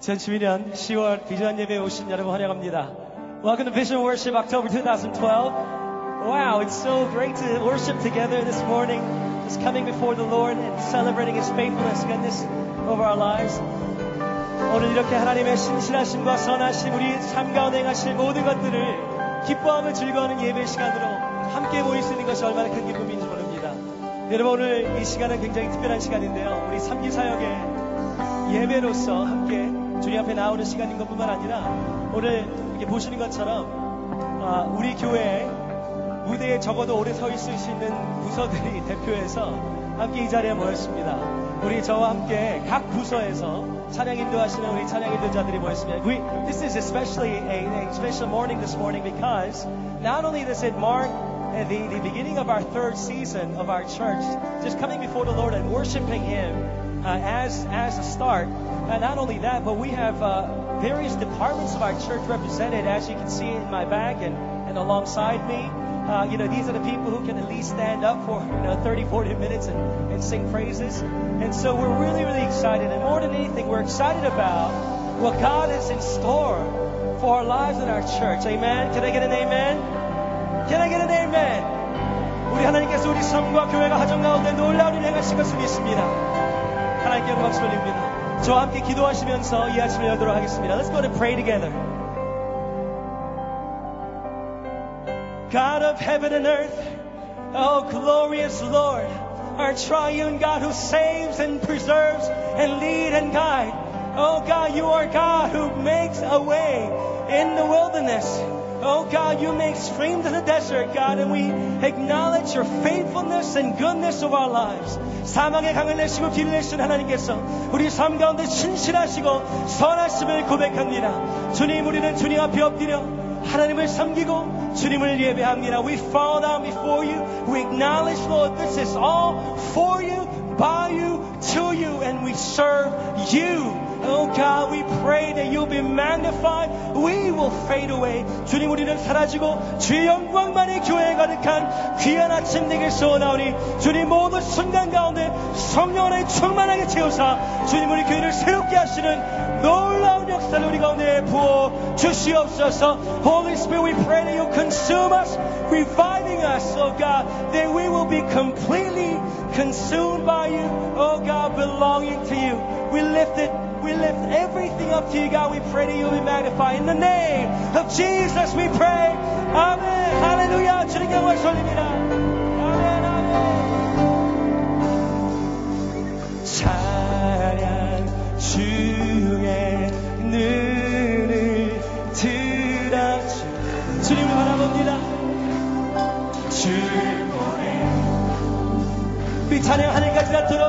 2012년 10월 비전 예배에 오신 여러분 환영합니다. Welcome to Vision Worship October 2012. Wow, it's so great to worship together this morning, just coming before the Lord and celebrating His faithfulness, goodness over our lives. 오늘 이렇게 하나님의 신실하심과 선하심, 우리 삶 가운데 행하실 모든 것들을 기뻐하며 즐거워하는 예배 시간으로 함께 모일 수 있는 것이 얼마나 큰 기쁨인지 모릅니다. 여러분 오늘 이 시간은 굉장히 특별한 시간인데요. 우리 삼기 사역의 예배로서 함께 주님 앞에 나오는 시간인 것뿐만 아니라 오늘 이렇게 보시는 것처럼 아, 우리 교회 무대에 적어도 오래 서 있을 수 있는 부서들이 대표해서 함께 이 자리에 모였습니다. 우리 저와 함께 각 부서에서 찬양 인도하시는 우리 찬양 인도자들이 모였습니다. We, this is especially a, a special morning this morning because not only does it mark the, the beginning of our third season of our church, just coming before the Lord and worshiping Him uh, as, as a start, and not only that, but we have uh, various departments of our church represented, as you can see in my back and, and alongside me. Uh, you know, these are the people who can at least stand up for, you know, 30, 40 minutes and, and sing praises. And so we're really, really excited. And more than anything, we're excited about what God is in store for our lives and our church. Amen? Can I get an amen? Can I get an amen? 우리 하나님께서 우리 삶과 교회가 가정 가운데 놀라운 일 행하실 것을 믿습니다. 하나님께 영광 돌립니다. 저와 함께 기도하시면서 이 아침을 열도록 하겠습니다. Let's go and pray together. God of heaven and earth, oh glorious Lord, our triune God who saves and preserves and lead and guide. Oh God, you are God who makes a way in the wilderness. Oh God, you make streams in the desert, God, and we acknowledge your faithfulness and goodness of our lives. 사망의 강을 내시고 길을 내신 하나님께서 우리 삶 가운데 신실하시고 선하심을 고백합니다. 주님, 우리는 주님 앞에 엎드려 하나님을 섬기고 주님을 예배합니다. We fall down before you. We acknowledge, Lord, this is all for you, by you, to you, and we serve you. Oh God, we pray that you'll be magnified. We will fade away. 주님, 우리는 사라지고 주의 영광만이 교회에 가득한 귀한 아침 되길 소원하오니 주님 모든 순간 가운데 성령 안에 충만하게 채우사 주님 우리 교회를 새롭게 하시는 놀라운 역사를 우리 가운데 부어 주시옵소서. Holy Spirit, we pray that you consume us, reviving us, oh God, that we will be completely consumed by you, oh God, belonging to you. We lift it we lift everything up to you, God. We pray that you'll be magnified. In the name of Jesus, we pray. Amen. Hallelujah. 주님 영광 돌립니다. 아멘, 아멘. 찬양 주의 눈을 들어주 주님을 바라봅니다. 주를 보내 우리 찬양 하늘까지 닿도록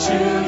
주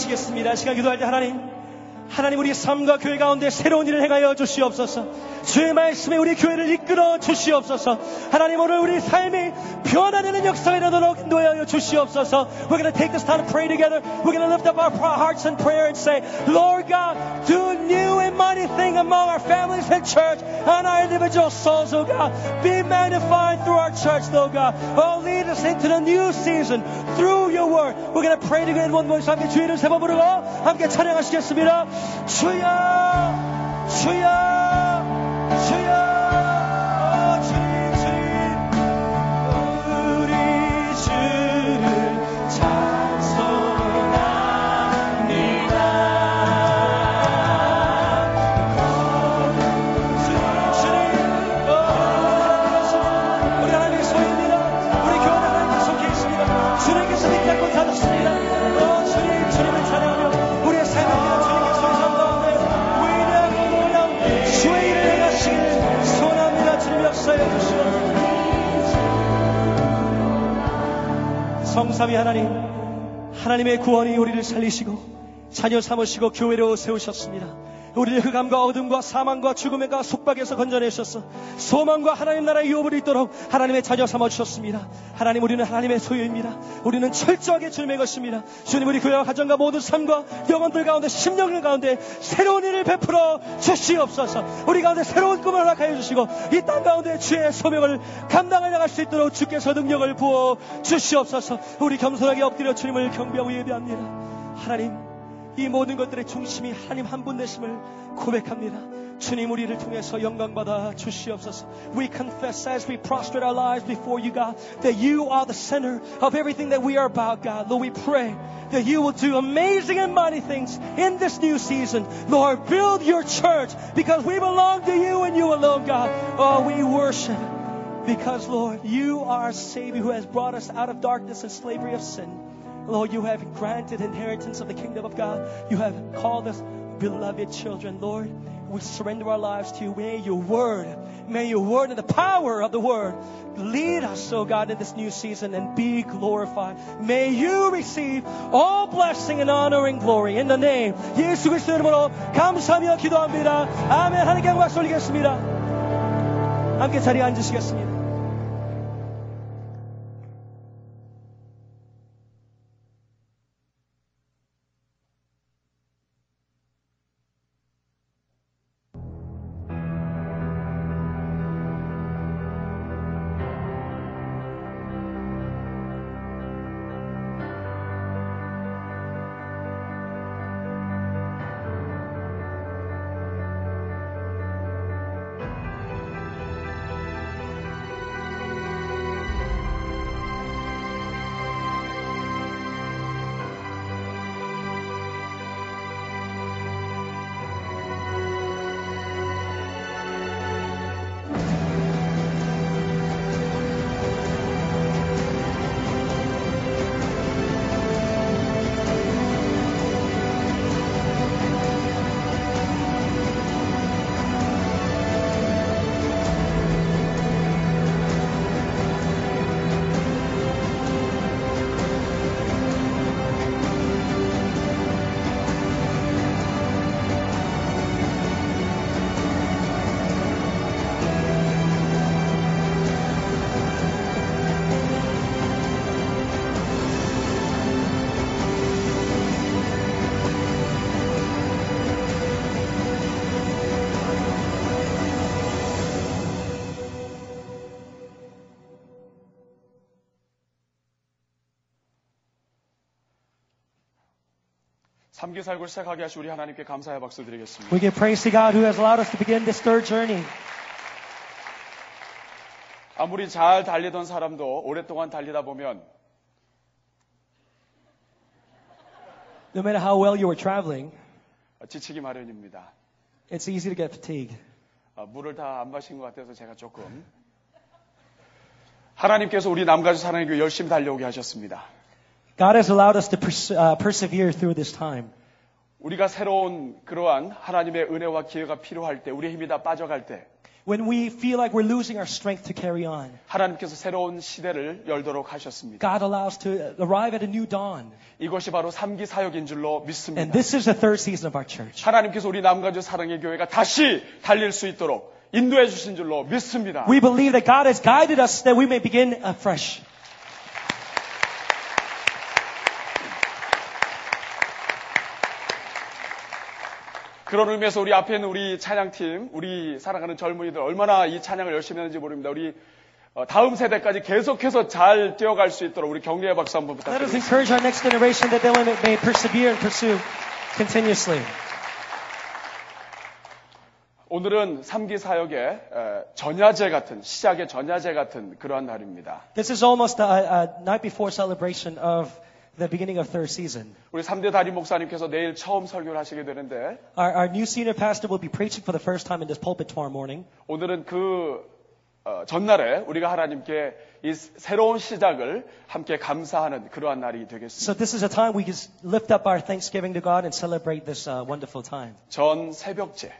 기도하시겠습니다. 이 시간 기도할 때 하나님, 하나님 우리 삶과 교회 가운데 새로운 일을 행하여 주시옵소서. 주의 말씀에 우리 교회를 이끌어 주시옵소서. 하나님 오늘 우리 삶이 변화되는 역사가 일어나도록 인도하여 주시옵소서. We're going take this time to pray together. We're going lift up our hearts in prayer and say, Lord God, do new mighty thing among our families and church and our individual souls, oh God. Be magnified through our church, oh God. Oh, lead us into the new season through your word. We're going to pray together in one voice. 함께 주의를 세번 부르고 함께 찬양하시겠습니다. 주여, 주여, 주여, 성삼위 하나님, 하나님의 구원이 우리를 살리시고 자녀 삼으시고 교회로 세우셨습니다. 우리를 흑암과 어둠과 사망과 죽음과 속박에서 건져내셨어. 소망과 하나님 나라의 유업을 있도록 하나님의 자녀 삼아 주셨습니다. 하나님 우리는 하나님의 소유입니다. 우리는 철저하게 주님의 것입니다. 주님 우리 교회와 가정과 모든 삶과 영혼들 가운데 심령들 가운데 새로운 일을 베풀어 주시옵소서. 우리 가운데 새로운 꿈을 허락하여 주시고 이 땅 가운데 주의 소명을 감당해 나갈 수 있도록 주께서 능력을 부어 주시옵소서. 우리 겸손하게 엎드려 주님을 경배하고 예배합니다. 하나님 이 모든 것들의 중심이 하나님 한 분 되심을 고백합니다. 주님 우리를 통해서 영광 받아 주시옵소서. We confess as we prostrate our lives before you, God, that you are the center of everything that we are about, God. Lord, we pray that you will do amazing and mighty things in this new season. Lord, build your church because we belong to you and you alone, God. Oh, we worship because, Lord, you are our Savior who has brought us out of darkness and slavery of sin. Lord, you have granted inheritance of the kingdom of God. You have called us beloved children. Lord, we surrender our lives to you. May your word, may your word and the power of the word lead us, oh God, in this new season and be glorified. May you receive all blessing and honor and glory in the name 예수 그리스도 이름으로 감사하며 기도합니다. 아멘. 하나님께 박수 올리겠습니다. 함께 자리에 앉으시겠습니다. 삼기 살고 시작하게 하시 우리 하나님께 감사의 박수 드리겠습니다. We give praise to God who has allowed us to begin this third journey. 아무리 잘 달리던 사람도 오랫동안 달리다 보면 No matter how well you were traveling, 지치기 마련입니다. it's easy to get fatigued. 아, 물을 다 안 마신 것 같아서 제가 조금 하나님께서 우리 남가주 사랑의 교회 열심히 달려오게 하셨습니다. God has allowed us to pers- uh, persevere through this time. 우리가 새로운 그러한 하나님의 은혜와 기회가 필요할 때, 우리의 힘이 다 빠져갈 때, When we feel like we're losing our strength to carry on, 하나님께서 새로운 시대를 열도록 하셨습니다. God allows to arrive at a new dawn. 이것이 바로 삼기 사역인 줄로 And 믿습니다. this is the third season of our church. 하나님께서 우리 남가주 사랑의 교회가 다시 달릴 수 있도록 인도해 주신 줄로 믿습니다. We believe that God has guided us that we may begin afresh. 그런 의미에서 우리 앞에 있는 우리 찬양팀, 우리 사랑하는 젊은이들 얼마나 이 찬양을 열심히 하는지 모릅니다. 우리 어, 다음 세대까지 계속해서 잘 뛰어갈 수 있도록 우리 격려의 박수 한번 Let us 부탁드립니다. encourage our next generation that they may, may persevere and pursue continuously. 오늘은 삼기 사역의 에, 전야제 같은 시작의 전야제 같은 그러한 날입니다. This is almost a, a night before celebration of the beginning of third season. 우리 3대 다리 목사님께서 내일 처음 설교를 하시게 되는데 Our, our new senior pastor will be preaching for the first time in this pulpit tomorrow morning. 오늘은 그 어, 전날에 우리가 하나님께 이 새로운 시작을 함께 감사하는 그러한 날이 되겠습니다. So this is a time we just lift up our thanksgiving to God and celebrate this uh, wonderful time. 전 새벽제.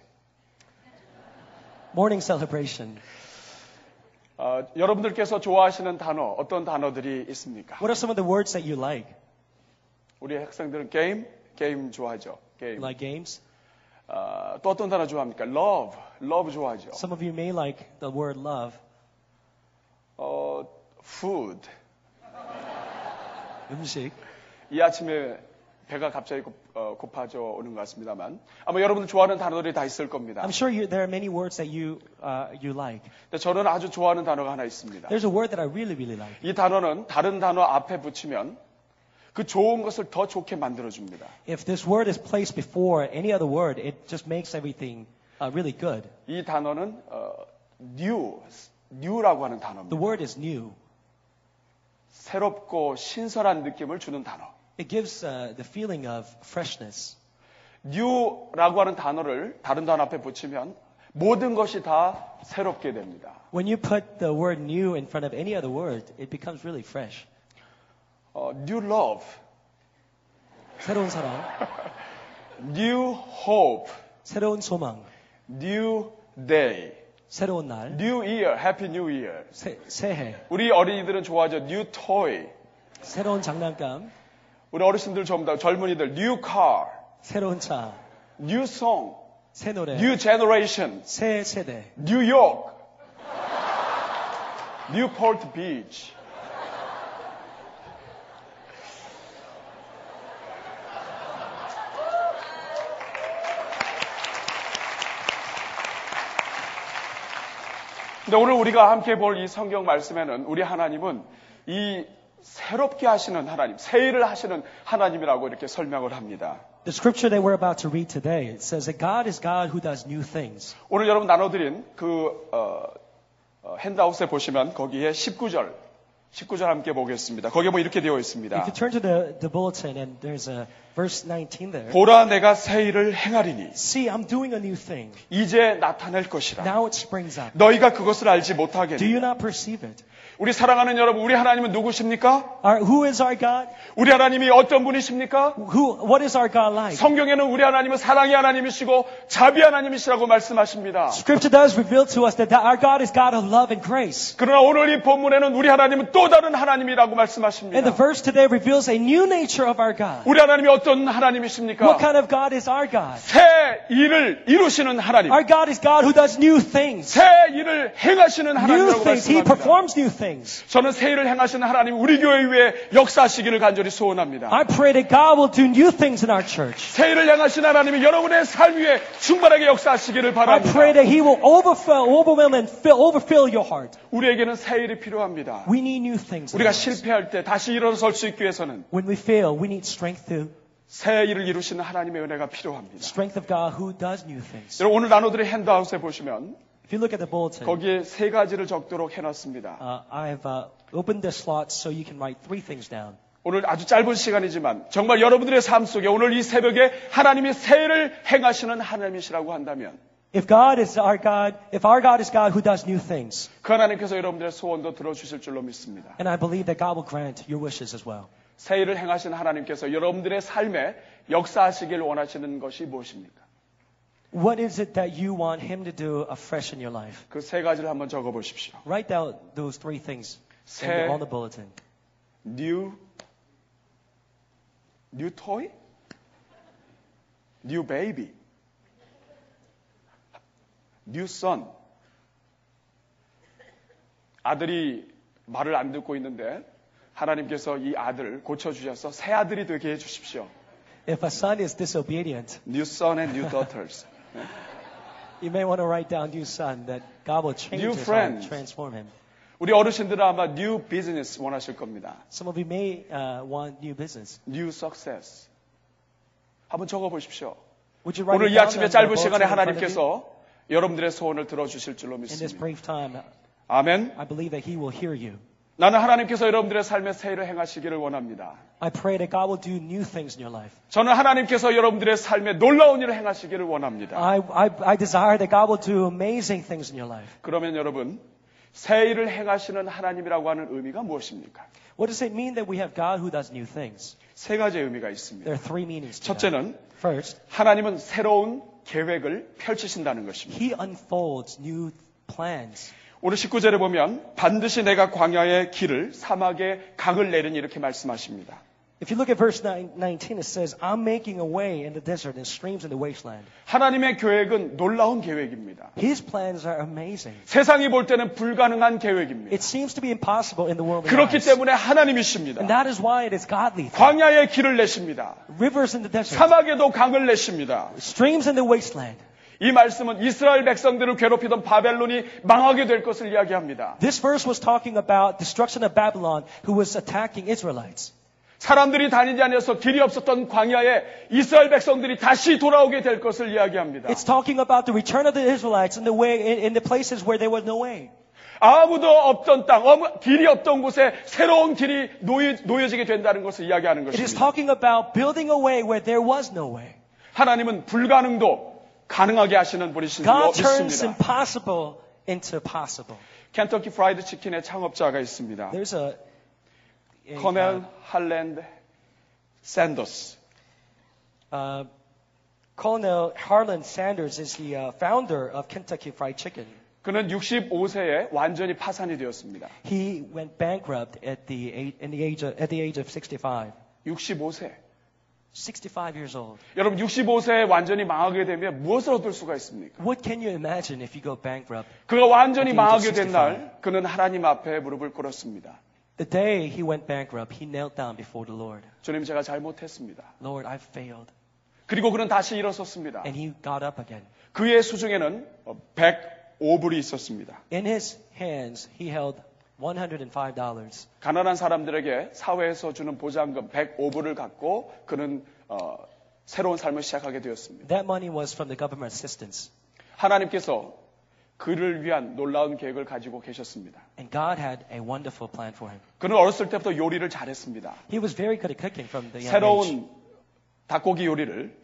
Morning celebration. 어, 여러분들께서 좋아하시는 단어 어떤 단어들이 있습니까? What are some of the words that you like? 우리 학생들은 게임, 게임 좋아하죠. You 게임. like games? 어, 또 어떤 단어 좋아합니까? love, love 좋아하죠. Some of you may like the word love. 어, food. 음식. 이 아침에 배가 갑자기 고, 어, 고파져 오는 것 같습니다만 아마 여러분들 좋아하는 단어들이 다 있을 겁니다. I'm sure you, there are many words that you uh, you like. 근데 저는 아주 좋아하는 단어가 하나 있습니다. There's a word that I really really like. 이 단어는 다른 단어 앞에 붙이면 그 좋은 것을 더 좋게 만들어줍니다. If this word is placed before any other word, it just makes everything uh, really good. 이 단어는 어, new, new라고 하는 The 단어입니다. word is new. 새롭고 신선한 느낌을 주는 단어. It gives uh, the feeling of freshness. new라고 하는 단어를 다른 단어 앞에 붙이면 모든 것이 다 새롭게 됩니다. When you put the word new in front of any other word, it becomes really fresh. 어, new love, 새로운 사랑, new hope, 새로운 소망, new day, 새로운 날, new year, happy new year. 새, 새해, 우리 어린이들은 좋아하죠. new toy. 새로운 장난감, 우리 어르신들 전부 다 젊은이들 new car, 새로운 차, new song, 새 노래, new generation, 새 세대. New York, Newport Beach. 근데 오늘 우리가 함께 볼 이 성경 말씀에는 우리 하나님은 이 새롭게 하시는 하나님, 새 일을 하시는 하나님이라고 이렇게 설명을 합니다. The scripture that we're about to read today, it says that God is God who does new things. 오늘 여러분 나눠드린 그 어, 어, 핸드아웃에 보시면 거기에 19절, 19절 함께 보겠습니다. 거기에 뭐 이렇게 되어 있습니다. If you turn to the, the bulletin and there's a verse 19 there. 보라 내가 새 일을 행하리니 See, I'm doing a new thing. 이제 나타낼 것이라. Now it springs up. 너희가 그것을 알지 Do 못하겠니? you not perceive it? 우리 사랑하는 여러분, 우리 하나님은 누구십니까? Our, who is our God? 우리 하나님이 어떤 분이십니까? Who, what is our God like? 성경에는 우리 하나님은 사랑의 하나님이시고 자비 하나님이시라고 말씀하십니다. Scripture does reveal to us that, our God is God of love and grace. 그러나 오늘 이 본문에는 우리 하나님은 또 다른 하나님이라고 And the 말씀하십니다. verse today reveals a new nature of our God. 우리 하나님이 어떤 What 하나님이십니까? kind of God is our God? 새 일을 이루시는 하나님. Our God is God who does new things. 새 일을 행하시는 New 하나님이라고 things. He 말씀합니다. performs new things. 저는 새 일을 행하시는 하나님 우리 교회 위에 역사하시기를 간절히 소원합니다. I pray that God will do new things in our church. 새 일을 행하시는 하나님이 여러분의 삶 위에 충만하게 역사하시기를 I 바랍니다. pray that He will overfill, overwhelm and fill, overfill your heart. 우리에게는 새 일이 필요합니다. We need new things. in 우리가. 실패할 때 다시 일어설 수 있기 위해서는 When we fail, we need strength to 새 일을 이루시는 하나님의 은혜가 필요합니다. Strength of God who does new things. 여러분 오늘 나눠드린 핸드아웃에 보시면 If you look at the bulletin, 거기에 세 가지를 적도록 해놨습니다. uh, I've uh, opened the slots so you can write three things down. 오늘 아주 짧은 시간이지만 정말 여러분들의 삶 속에 오늘 이 새벽에 하나님이 새 일을 행하시는 하나님이시라고 한다면 If God is our God, if our God is God who does new things, 그 하나님께서 여러분들의 소원도 들어주실 줄로 믿습니다. and I believe that God will grant your wishes as well. 새 일을 행하신 하나님께서 여러분들의 삶에 역사하시길 원하시는 것이 무엇입니까? What is it that you want Him to do afresh in your life? 그 세 가지를 한번 적어 보십시오. Write down those three things in the, 새 on the bulletin. new new toy? new baby. new son. 아들이 말을 안 듣고 있는데 하나님께서 이 아들을 고쳐 주셔서 새 아들이 되게 해 주십시오. If a son is disobedient, new son and new daughters. you may want to write down new son that God will change New his friends. heart, transform him. 우리 어르신들은 아마 new business 원하실 겁니다. Some of you may uh, want new business. new success. 한번 적어 보십시오. Would you write 오늘 it 이 down 아침에 on the 짧은 bulletin 시간에 in front of you? 하나님께서 여러분들의 소원을 들어주실 줄로 In this 믿습니다. brief time, 아멘. I believe that He will hear you. 나는 하나님께서 여러분들의 삶에 새 일을 행하시기를 원합니다. I pray that God will do new things in your life. 저는 하나님께서 여러분들의 삶에 놀라운 일을 행하시기를 원합니다. I, I, I desire that God will do amazing things in your life. 그러면 여러분, 새 일을 행하시는 하나님이라고 하는 의미가 무엇입니까? What does it mean that we have God who does new things? 세 가지의 의미가 있습니다. There are three meanings. 첫째는 First, 하나님은 새로운 계획을 펼치신다는 것입니다. He unfolds new plans. 오늘 19절에 보면 반드시 내가 광야의 길을 사막의 강을 내리니 이렇게 말씀하십니다. If you look at verse 9, 19, it says, I'm making a way in the desert and streams in the wasteland. 하나님의 계획은 놀라운 계획입니다. His plans are amazing. 세상이 볼 때는 불가능한 계획입니다. It seems to be impossible in the world. 그렇기 eyes. 때문에 하나님이십니다. And that is why it is godly. 광야의 길을 내십니다. Rivers in the desert, 사막에도 강을 내십니다. streams in the wasteland. 이 말씀은 이스라엘 백성들을 괴롭히던 바벨론이 망하게 될 것을 이야기합니다. This verse was talking about destruction of Babylon who was attacking Israelites. 사람들이 다니지 않아서 길이 없었던 광야에 이스라엘 백성들이 다시 돌아오게 될 것을 이야기합니다. It's talking about the return of the Israelites in the way in, in the places where there was no way. 아무도 없던 땅, 길이 없던 곳에 새로운 길이 놓여, 놓여지게 된다는 것을 이야기하는 It is 것입니다. talking about building a way where there was no way. 하나님은 불가능도 가능하게 하시는 분이신 줄로 God turns 믿습니다. impossible into possible. 켄터키 프라이드 치킨의 창업자가 있습니다. There's a, a 커넬 할랜드 샌더스. uh, Colonel Harlan Sanders is the uh, founder of Kentucky Fried Chicken. 그는 65세에 완전히 파산이 되었습니다. He went bankrupt at the age, in the age of, at the age of 65. 65세. 65 years old. 여러분 65세에 완전히 망하게 되면 무엇을 얻을 수가 있습니까? What can you imagine if you go bankrupt? 그가 완전히 망하게 된 날 그는 하나님 앞에 무릎을 꿇었습니다. The day he went bankrupt, he knelt down before the Lord. 주님 제가 잘못했습니다. Lord, I've failed. 그리고 그는 다시 일어섰습니다. And he got up again. 그의 수중에는 105불이 있었습니다. In his hands, he held $105. 가난한 사람들에게 사회에서 주는 보장금 105불을 갖고 그는 어, 새로운 삶을 시작하게 되었습니다. That money was from the government assistance. 하나님께서 그를 위한 놀라운 계획을 가지고 계셨습니다. And God had a wonderful plan for him. 그는 어렸을 때부터 요리를 잘했습니다. He was very good at cooking from the young age. 새로운 닭고기 요리를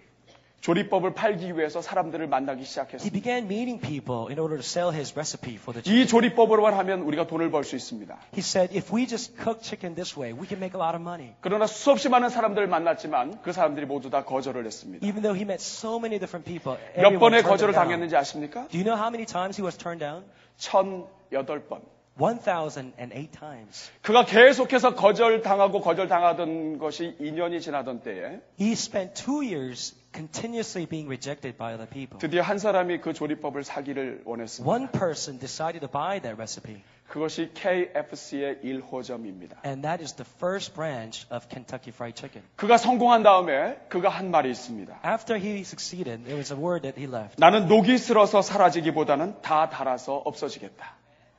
조리법을 팔기 위해서 사람들을 만나기 He 시작했습니다. began meeting people in order to sell his recipe for the 이 chicken. 조리법으로만 하면 우리가 돈을 벌 수 있습니다. He said, if we just cook chicken this way, we can make a lot of money. 그러나 수없이 많은 사람들을 만났지만 그 사람들이 모두 다 거절을 했습니다. Even though he met so many different people, 몇 번의 거절을 down. 당했는지 아십니까? Do you know how many times he was turned down? 1008번. 1,008 times. 그가 계속해서 거절당하고 거절당하던 것이 2년이 지나던 때에 He spent two years continuously being rejected by other people. 드디어 한 사람이 그 조리법을 사기를 원했습니다. One person decided to buy that recipe, 그것이 KFC의 1호점입니다. and that is the first branch of Kentucky Fried Chicken. 그가 성공한 다음에 그가 한 말이 있습니다. After he succeeded, there was a word that he left. 나는 녹이 슬어서 사라지기보다는 다 달아서 없어지겠다.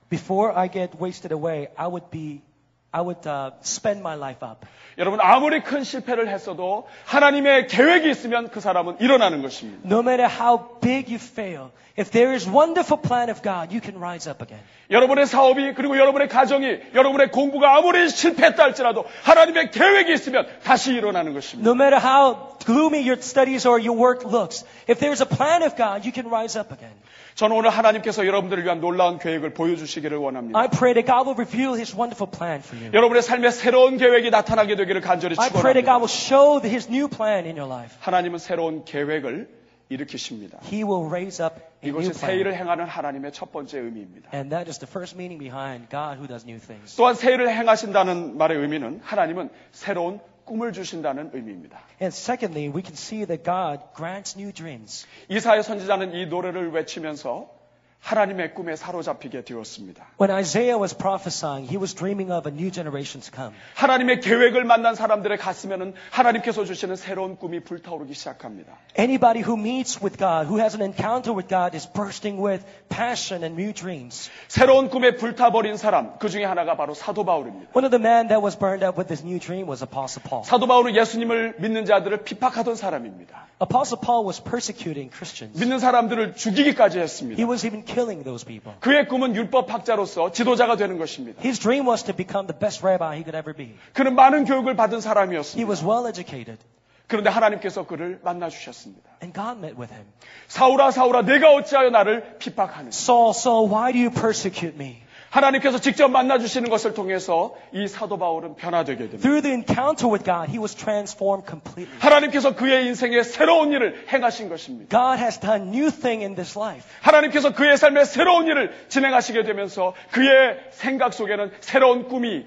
Before I get wasted away, I would be, I would uh, spend my life up. 여러분 아무리 큰 실패를 했어도 하나님의 계획이 있으면 그 사람은 일어나는 것입니다. No matter how big you fail, if there is wonderful plan of God, you can rise up again. 여러분의 사업이 그리고 여러분의 가정이 여러분의 공부가 아무리 실패했다 할지라도 하나님의 계획이 있으면 다시 일어나는 것입니다. No matter how gloomy your studies or your work looks, if there's a plan of God, you can rise up again. 저는 오늘 하나님께서 여러분들을 위한 놀라운 계획을 보여주시기를 원합니다. I pray that God will reveal His wonderful plan for you. 여러분의 삶에 새로운 계획이 나타나게 되기를 간절히 I pray that God 축원합니다. will show the- His new plan in your life. 하나님은 새로운 계획을 일으키십니다. He will raise up a 이것이 새 일을 plan. 행하는 하나님의 첫 번째 의미입니다. And that is the first meaning behind God who does new things. 또한 새 일을 행하신다는 말의 의미는 하나님은 새로운 꿈을 주신다는 의미입니다. And secondly, we can see that God grants new dreams. 이사의 선지자는 이 노래를 외치면서 하나님의 꿈에 사로잡히게 되었습니다. When Isaiah was prophesying, he was dreaming of a new generation to come. 하나님의 계획을 만난 사람들의 가슴에는 하나님께서 주시는 새로운 꿈이 불타오르기 시작합니다. Anybody who meets with God, who has an encounter with God, is bursting with passion and new dreams. 새로운 꿈에 불타버린 사람, 그 중에 하나가 바로 사도 바울입니다. One of the men that was burned up with this new dream was Apostle Paul. 사도 바울은 예수님을 믿는 자들을 핍박하던 사람입니다. Apostle Paul was persecuting Christians. 믿는 사람들을 죽이기까지 했습니다. He was even killing those people. 그의 꿈은 율법 학자로서 지도자가 되는 것입니다. His dream was to become the best rabbi he could ever be. 그는 많은 교육을 받은 He 사람이었습니다. was well educated, 그런데 하나님께서 그를 만나 주셨습니다. and God met with him. 사울아 사울아 내가 어찌하여 나를 핍박하느냐. Saul, Saul, why do you persecute me? 하나님께서 직접 만나 주시는 것을 통해서 이 사도 바울은 변화되게 됩니다. Through the encounter with God, he was transformed completely. 하나님께서 그의 인생에 새로운 일을 행하신 것입니다. God has done new thing in this life. 하나님께서 그의 삶에 새로운 일을 진행하시게 되면서 그의 생각 속에는 새로운 꿈이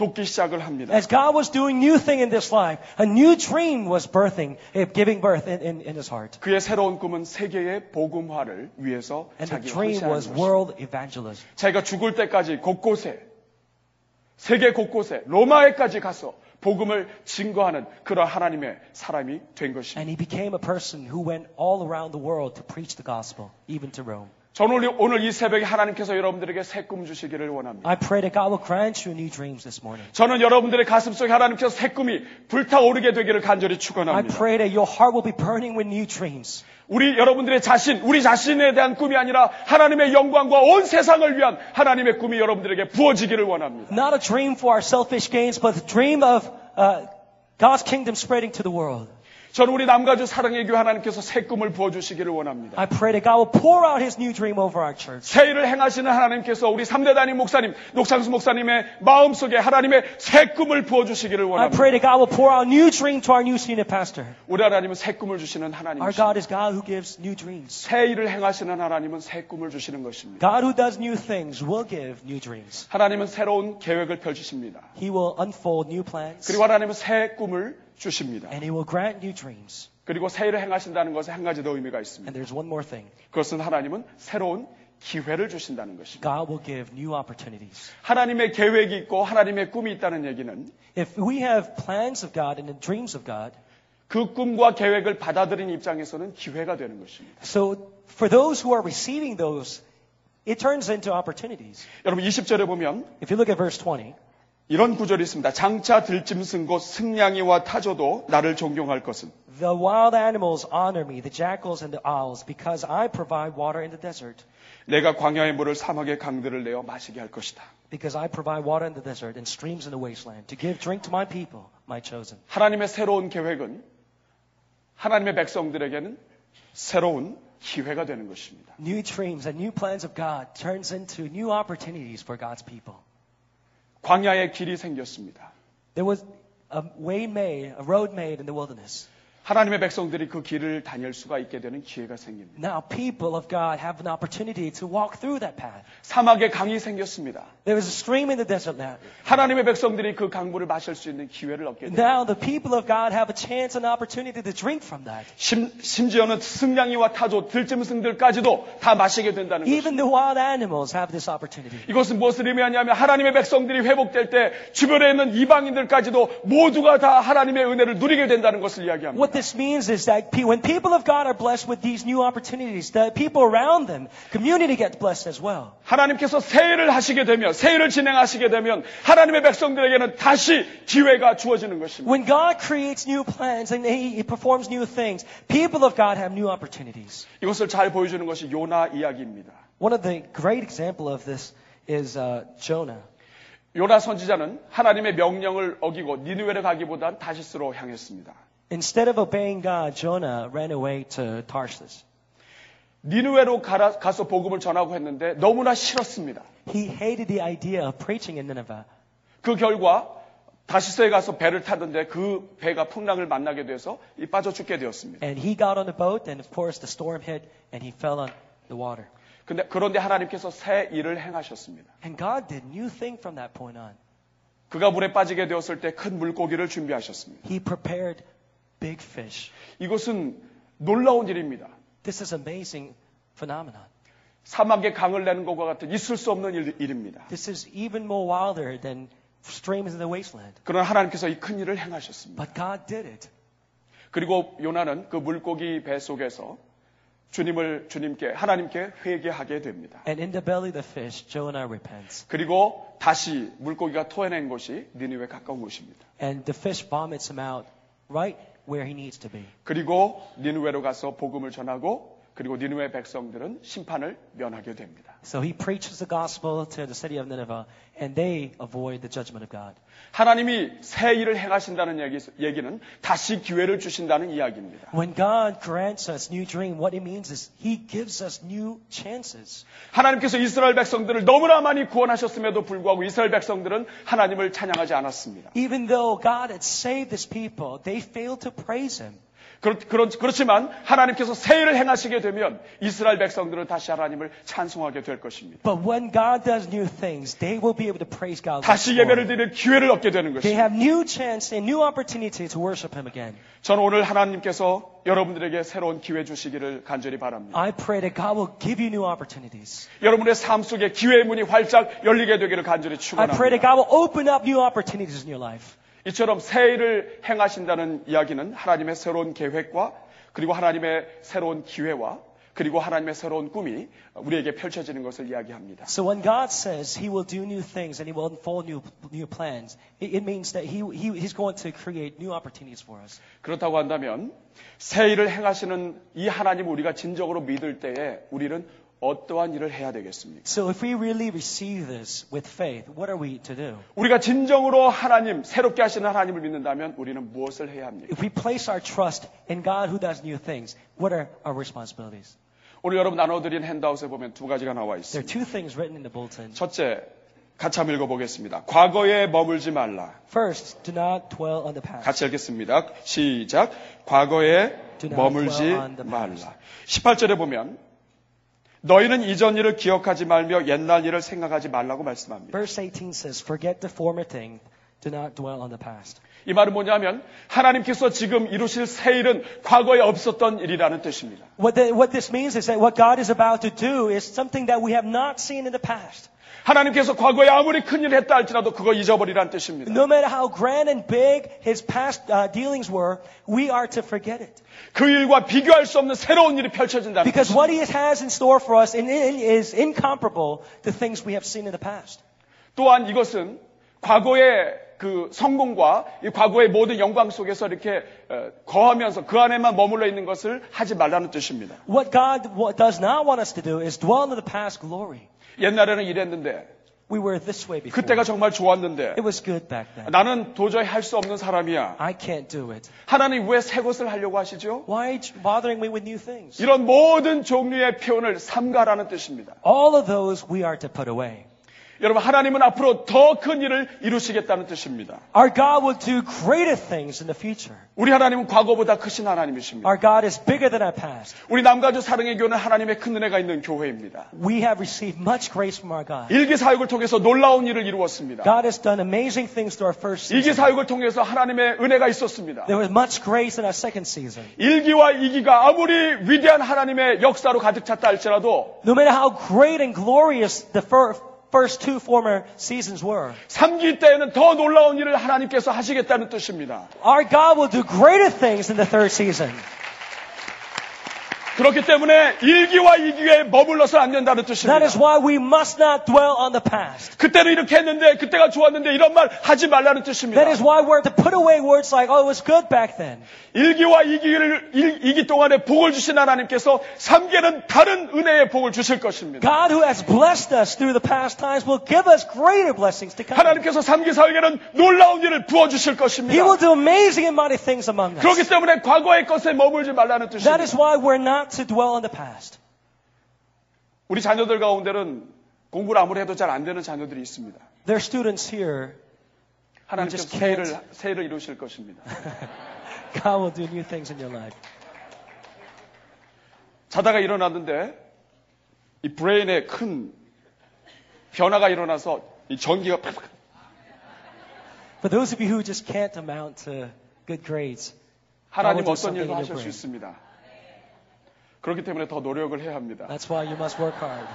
돋기 시작을 합니다. As God was doing new thing in this life, a new dream was birthing, eh, giving birth in, in, in his heart. 그의 새로운 꿈은 세계의 복음화를 위해서 And the 자기 dream 헌신하는 was 것입니다. world evangelism. 자기가 죽을 때까지 곳곳에 세계 곳곳에 로마에까지 가서 복음을 증거하는 그런 하나님의 사람이 된 것입니다. And he became a person who went all around the world to preach the gospel, even to Rome. 저는 오늘- 이 새벽에 하나님께서 여러분들에게 새 꿈 주시기를 원합니다. I pray that God will grant you new dreams this morning. 저는 여러분들의 가슴 속에 하나님께서 새 꿈이 불타오르게 되기를 간절히 축원합니다. pray that your heart will be burning with new dreams. 우리 여러분들의 자신, 우리 자신에 대한 꿈이 아니라 하나님의 영광과 온 세상을 위한 하나님의 꿈이 여러분들에게 부어지기를 원합니다. Not a dream for our selfish gains, but a dream of uh, God's kingdom spreading to the world. 저는 우리 남가주 사랑의 교회 하나님께서 새 꿈을 부어 주시기를 원합니다. I pray that God will pour out His new dream over our church. 새 일을 행하시는 하나님께서 우리 3대 단임 목사님, 녹창수 목사님의 마음속에 하나님의 새 꿈을 부어 주시기를 I 원합니다. pray that God will pour out new dream to our new senior pastor. 우리 하나님은 새 꿈을 주시는 Our 하나님이십니다. God is God who gives new dreams. 새 일을 행하시는 하나님은 새 꿈을 주시는 것입니다. God who does new things will give new dreams. 하나님은 새로운 계획을 펼치십니다. He will unfold new plans 그리고 하나님은 새 꿈을 주십니다. and He will grant new dreams. 그리고 새 일을 행하신다는 것에 한 가지 더 의미가 And 있습니다. there's one more thing. 그것은 하나님은 새로운 기회를 주신다는 것입니다. God will give new opportunities. 하나님의 계획이 있고 하나님의 꿈이 있다는 얘기는 If we have plans of God and the dreams of God, 그 꿈과 계획을 받아들인 입장에서는 기회가 되는 것입니다. so for those who are receiving those, it turns into opportunities. 여러분 20절에 보면 If you look at verse 20, 이런 구절이 있습니다. 장차 들짐승 곧 승냥이와 타조도 나를 존경할 것은 the wild animals honor me, the jackals and the owls, because I provide water in the desert. 내가 광야의 물을 사막의 강들을 내어 마시게 할 것이다. Because I provide water in the desert and streams in the wasteland to give drink to my people, my chosen. 하나님의 새로운 계획은 하나님의 백성들에게는 새로운 기회가 되는 것입니다. New dreams and new plans of God turns into new opportunities for God's people. 광야의 길이 생겼습니다. There was a way made, a road made in the wilderness. 하나님의 백성들이 그 길을 다닐 수가 있게 되는 기회가 생깁니다. Now people of God have an opportunity to walk through that path. 사막에 강이 생겼습니다. There is a stream in the desert now. 하나님의 백성들이 그 강물을 마실 수 있는 기회를 얻게 됩니다. Now the people of God have a chance and opportunity to drink from that. 심, 심지어는 승냥이와 타조, 들짐승들까지도 다 마시게 된다는 Even 것입니다. the wild animals have this opportunity. 이것은 무엇을 의미하냐면 하나님의 백성들이 회복될 때 주변에 있는 이방인들까지도 모두가 다 하나님의 은혜를 누리게 된다는 것을 이야기합니다. What what this means is that pe- when people of God are blessed with these new opportunities, the people around them, community gets blessed as well. 하나님께서 새해를 하시게 되면, 새해를 진행하시게 되면, 하나님의 백성들에게는 다시 기회가 주어지는 것입니다. When God creates new plans and he, performs new things, people of God have new opportunities. 이것을 잘 보여주는 것이 요나 이야기입니다. One of the great example of this is uh, Jonah. 요나 선지자는 하나님의 명령을 어기고 니느웨를 가기보단 다시스로 향했습니다. Instead of obeying God, Jonah ran away to Tarshish. 니느웨로 가라- 가서 복음을 전하고 했는데 너무나 싫었습니다. He hated the idea of preaching in Nineveh. 그 결과 다시스에 가서 배를 타던데 그 배가 풍랑을 만나게 돼서 이 빠져 죽게 되었습니다. And he got on the boat, and of course the storm hit, and he fell on the water. 근데 그런데 하나님께서 새 일을 행하셨습니다. And God did new thing from that point on. 그가 물에 빠지게 되었을 때 큰 물고기를 준비하셨습니다. He prepared big fish. 이것은 놀라운 일입니다. This is amazing phenomenon. 사막에 강을 내는 것과 같은 있을 수 없는 일, 일입니다. This is even more wilder than streams in the wasteland. 그러나 하나님께서 이 큰 일을 행하셨습니다. But God did it. 그리고 요나는 그 물고기 배 속에서 주님을 주님께 하나님께 회개하게 됩니다. And in the belly of the fish, Jonah repents. 그리고 다시 물고기가 토해낸 곳이 니느웨 가까운 곳입니다. And the fish vomits him out right where he needs to be. 그리고 니느웨로 가서 복음을 전하고 그리고 니느웨 백성들은 심판을 면하게 됩니다. So he preaches the gospel to the city of Nineveh, and they avoid the judgment of God. 하나님이 새 일을 행하신다는 얘기, 얘기는 다시 기회를 주신다는 이야기입니다. When God grants us new dream, what it means is He gives us new chances. 하나님께서 이스라엘 백성들을 너무나 많이 구원하셨음에도 불구하고 이스라엘 백성들은 하나님을 찬양하지 않았습니다. Even though God had saved His people, they failed to praise Him. 그렇, 그렇, 그렇지만 하나님께서 새 일을 행하시게 되면 이스라엘 백성들은 다시 하나님을 찬송하게 될 것입니다. But when God does new things, they will be able to praise God. 다시. 예배를 드릴 기회를 얻게 되는 They 것입니다. have new chance and new opportunity to worship Him again. 저는 오늘 하나님께서 여러분들에게 새로운 기회 주시기를 간절히 바랍니다. I pray that God will give you new opportunities. 여러분의 삶 속에 기회의 문이 활짝 열리게 되기를 간절히 축원합니다. God will open up new opportunities in your life. 이처럼 새 일을 행하신다는 이야기는 하나님의 새로운 계획과 그리고 하나님의 새로운 기회와 그리고 하나님의 새로운 꿈이 우리에게 펼쳐지는 것을 이야기합니다. So when God says He will do new things and He will unfold new new plans, it, it means that He, he He's going to create new opportunities for us. 그렇다고 한다면 새 일을 행하시는 이 하나님을 우리가 진정으로 믿을 때에 우리는 어떠한 일을 해야 되겠습니까? So if we really receive this with faith, what are we to do? 우리가 진정으로 하나님, 새롭게 하시는 하나님을 믿는다면 우리는 무엇을 해야 합니까? If we place our trust in God who does new things, what are our responsibilities? 오늘 여러분 나눠드린 핸드아웃에 보면 두 가지가 나와 There are 있습니다. two things written in the bulletin. 첫째, 같이 한번 읽어보겠습니다. 과거에 머물지 말라. First, do not dwell on the past. 같이 읽겠습니다. 시작. 과거에 Do not 머물지 dwell on the past. 말라. 18절에 보면 너희는 이전 일을 기억하지 말며 옛날 일을 생각하지 말라고 말씀합니다. Verse 18 says, Forget the former thing, do not dwell on the past. 이 말은 뭐냐면 하나님께서 지금 이루실 새 일은 과거에 없었던 일이라는 뜻입니다. What, the, what this means is that what God is about to do is something that we have not seen in the past. 하나님께서 과거에 아무리 큰 일을 했다 할지라도 그거 잊어버리라는 뜻입니다. No matter how grand and big his past uh, dealings were, we are to forget it. 그 일과 비교할 수 없는 새로운 일이 펼쳐진다는 Because 뜻입니다. what he has in store for us in, in, is incomparable to things we have seen in the past. 또한 이것은 과거의 그 성공과 이 과거의 모든 영광 속에서 이렇게 어, 거하면서 그 안에만 머물러 있는 것을 하지 말라는 뜻입니다. What God does not want us to do is dwell in the past glory. 옛날에는 이랬는데 We were this way before. 그때가 정말 좋았는데 It was good back then. 나는 도저히 할 수 없는 사람이야. I can't do it. 하나님 왜 새 것을 하려고 하시죠? Why bothering me with new things? 이런 모든 종류의 표현을 삼가라는 뜻입니다. All of those we are to put away. 여러분 하나님은 앞으로 더 큰 일을 이루시겠다는 뜻입니다. Our God will do greater things in the future. 우리 하나님은 과거보다 크신 하나님이십니다. Our God is bigger than our past. 우리 남가주 사랑의 교회는 하나님의 큰 은혜가 있는 교회입니다. We have received much grace from our God. 일기 사역을 통해서 놀라운 일을 이루었습니다. God has done amazing things through our first 일기 season. 사역을 통해서 하나님의 은혜가 있었습니다. There was much grace in our second season. 일기와 이기가 아무리 위대한 하나님의 역사로 가득 찼다 할지라도 No matter how great and glorious the fir- first two former seasons were. 3기 때에는 더 놀라운 일을 하나님께서 하시겠다는 뜻입니다. Our God will do greater things in the third season. 그렇기 때문에 1기와 2기에 머물러서 안 된다는 뜻입니다. That is why we must not dwell on the past. 그때는 이렇게 했는데 그때가 좋았는데 이런 말 하지 말라는 뜻입니다. That is why we're to put away words like, oh, it was good back then. 1기와 2기를 2기 동안에 복을 주신 하나님께서 3기에는 다른 은혜의 복을 주실 것입니다. God who has blessed us through the past times will give us greater blessings to come. 하나님께서 3기 4기에는 놀라운 일을 부어 주실 He 것입니다. will do amazing and mighty things among us. 그렇기 때문에 과거의 것에 머물지 말라는 That 뜻입니다. is why we're not to dwell on the past. 우리 자녀들 가운데는 공부를 아무리 해도 잘 안 되는 자녀들이 있습니다. There are students here. 하나님께서 새해를. 새해를 이루실 것입니다. God will do new things in your life. 자다가 일어났는데 이 브레인에 큰 변화가 일어나서 이 전기가 팍팍 For those of you who just can't amount to good grades, 하나님 어떤 일도 하실 수. 있습니다. 그렇기 때문에 더 노력을 해야 합니다. That's why you must work hard.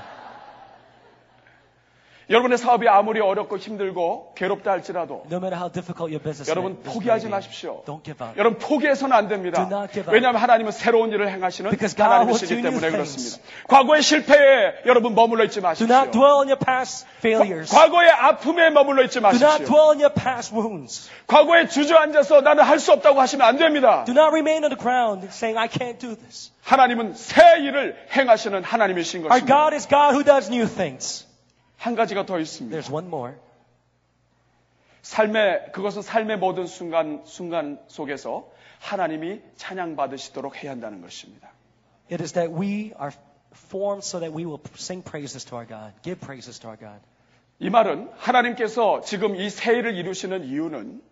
여러분의 사업이 아무리 어렵고 힘들고 괴롭다 할지라도 No matter how difficult your business 여러분 포기하지 마십시오. Don't give up. 여러분 포기해서는 안 됩니다. Do not give up. 왜냐하면 하나님은 새로운 일을 행하시는 하나님이시기 do 때문에. 그렇습니다. 과거의 실패에 여러분 머물러 있지 Do 마십시오. not dwell on your past failures. 과- 과거의 아픔에 머물러 있지 Do not 마십시오. dwell on your past wounds. 과거에 주저앉아서 나는 할 수 없다고 하시면 안 됩니다. Do not remain on the ground saying, I can't do this. 하나님은 새 일을 행하시는 하나님이신 Our 것입니다. God is God who does new things. 한 가지가 더 있습니다. There's one more. 삶의 그것은 삶의 모든 순간 순간 속에서 하나님이 찬양 받으시도록 해야 한다는 것입니다. It is that we are formed so that we will sing praises to our God, give praises to our God. 이 말은 하나님께서 지금 이 새해를 이루시는 이유는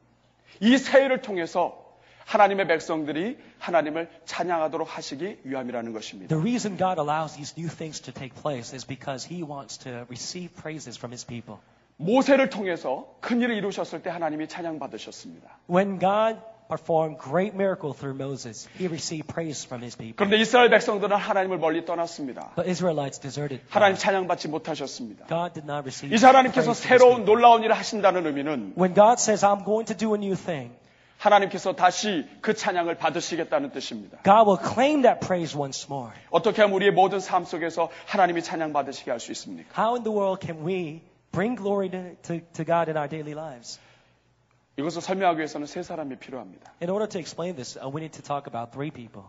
이 새해를 통해서 하나님의 백성들이 하나님을 찬양하도록 하시기 위함이라는 것입니다. The reason God allows these new things to take place is because He wants to receive praises from His people. 모세를 통해서 큰 일을 이루셨을 때 하나님이 찬양 받으셨습니다. When God performed great miracle through Moses, He received praise from His people. 그런데 이스라엘 백성들은 하나님을 멀리 떠났습니다. But Israelites deserted 하나님 God. 찬양 받지 못하셨습니다. God did not receive 이제 하나님께서 praise from His 새로운 people. 놀라운 일을 하신다는 의미는 When God says, I'm going to do a new thing, 하나님께서 다시 그 찬양을 받으시겠다는 뜻입니다. God will claim that praise once more. 어떻게 하면 우리의 모든 삶 속에서 하나님이 찬양 받으시게 할 수 있습니까? How in the world can we bring glory to, to, to God in our daily lives? 이것을 설명하기 위해서는 세 사람이 필요합니다. In order to explain this, uh, we need to talk about three people.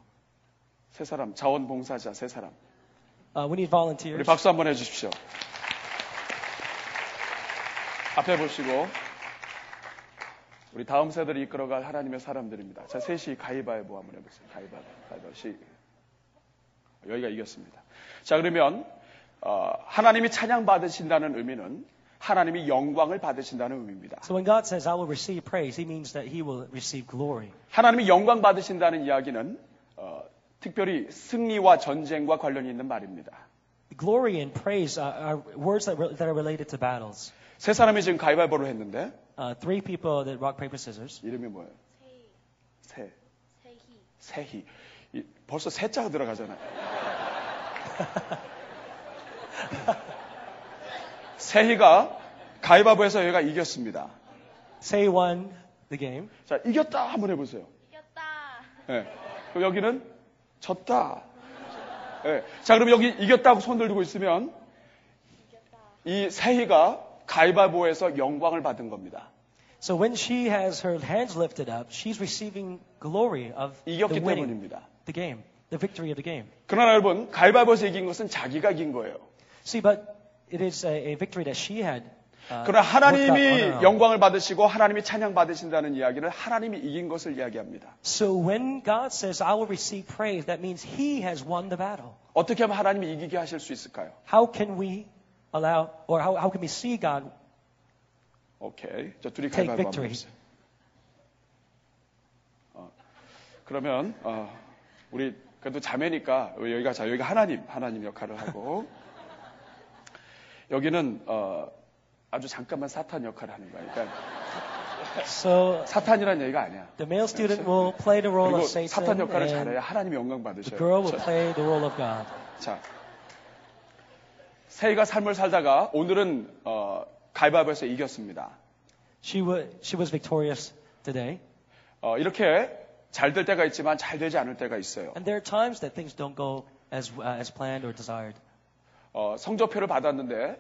세 사람, 자원봉사자 세 사람. Uh, we need 우리 volunteers. 박수 한번 해주십시오. 앞에 보시고 우리 다음 세대를 이끌어갈 하나님의 사람들입니다. 자, 셋이 가위바위보 한번 해보세요. 가위바위보. 가위바위보. 시. 여기가 이겼습니다. 자, 그러면 어, 하나님이 찬양 받으신다는 의미는 하나님이 영광을 받으신다는 의미입니다. So when God says, I will receive praise, He means that He will receive glory. 하나님이 영광 받으신다는 이야기는 어, 특별히 승리와 전쟁과 관련이 있는 말입니다. Glory and praise are, are words that are related to battles. 세 사람이 지금 가위바위보를 했는데 Uh, three people that rock, paper, scissors. 이름이 뭐예요? 새. 새희. 이- 벌써 새자가 들어가잖아요. 새희가 가위바위보에서 얘가 이겼습니다. Say won the game. 자, 이겼다 한번 해보세요. 이겼다. 예. 그럼 여기는 졌다. 예. 자, 그럼 여기 이겼다고 손 들고 있으면 이 새희가 가위바위보에서 영광을 받은 겁니다. So when she has her hands lifted up, she's receiving glory of the 이겼기 winning 때문입니다. the game, the victory of the game. 그러나 여러분, 가위바위보에서 이긴 것은 자기가 이긴 거예요. See, but it is a, a victory that she had. Uh, 그러나 하나님이. 영광을 받으시고 하나님이 찬양 받으신다는 이야기는 하나님이 이긴 것을 이야기합니다. So when God says, I will receive praise, that means He has won the battle. 어떻게 하면 하나님이 이기게 하실 수 있을까요? How can we allow, or how, how can we see God 오케이. 저 둘이 take 가위바위보 한번 victory? 어, 그러면 어, 우리 그래도 자매니까 여기가 자 여기가 하나님 하나님 역할을 하고 여기는 어, 아주 잠깐만 사탄 역할을 하는 거야. 그러니까 So 사탄이라는 얘기가 아니야. the male student will play the role 그리고 of Satan, 사탄 역할을 and 잘해야 하나님이 영광 the 받으셔요. girl will 자, play the role of God. 자, 세이가 삶을 살다가 오늘은 어, 가위바위보에서 이겼습니다. She was, she was victorious today. 어, 이렇게 잘 될 때가 있지만 잘 되지 않을 때가 있어요. And there are times that things don't go as, uh, as planned or desired. 어, 성적표를 받았는데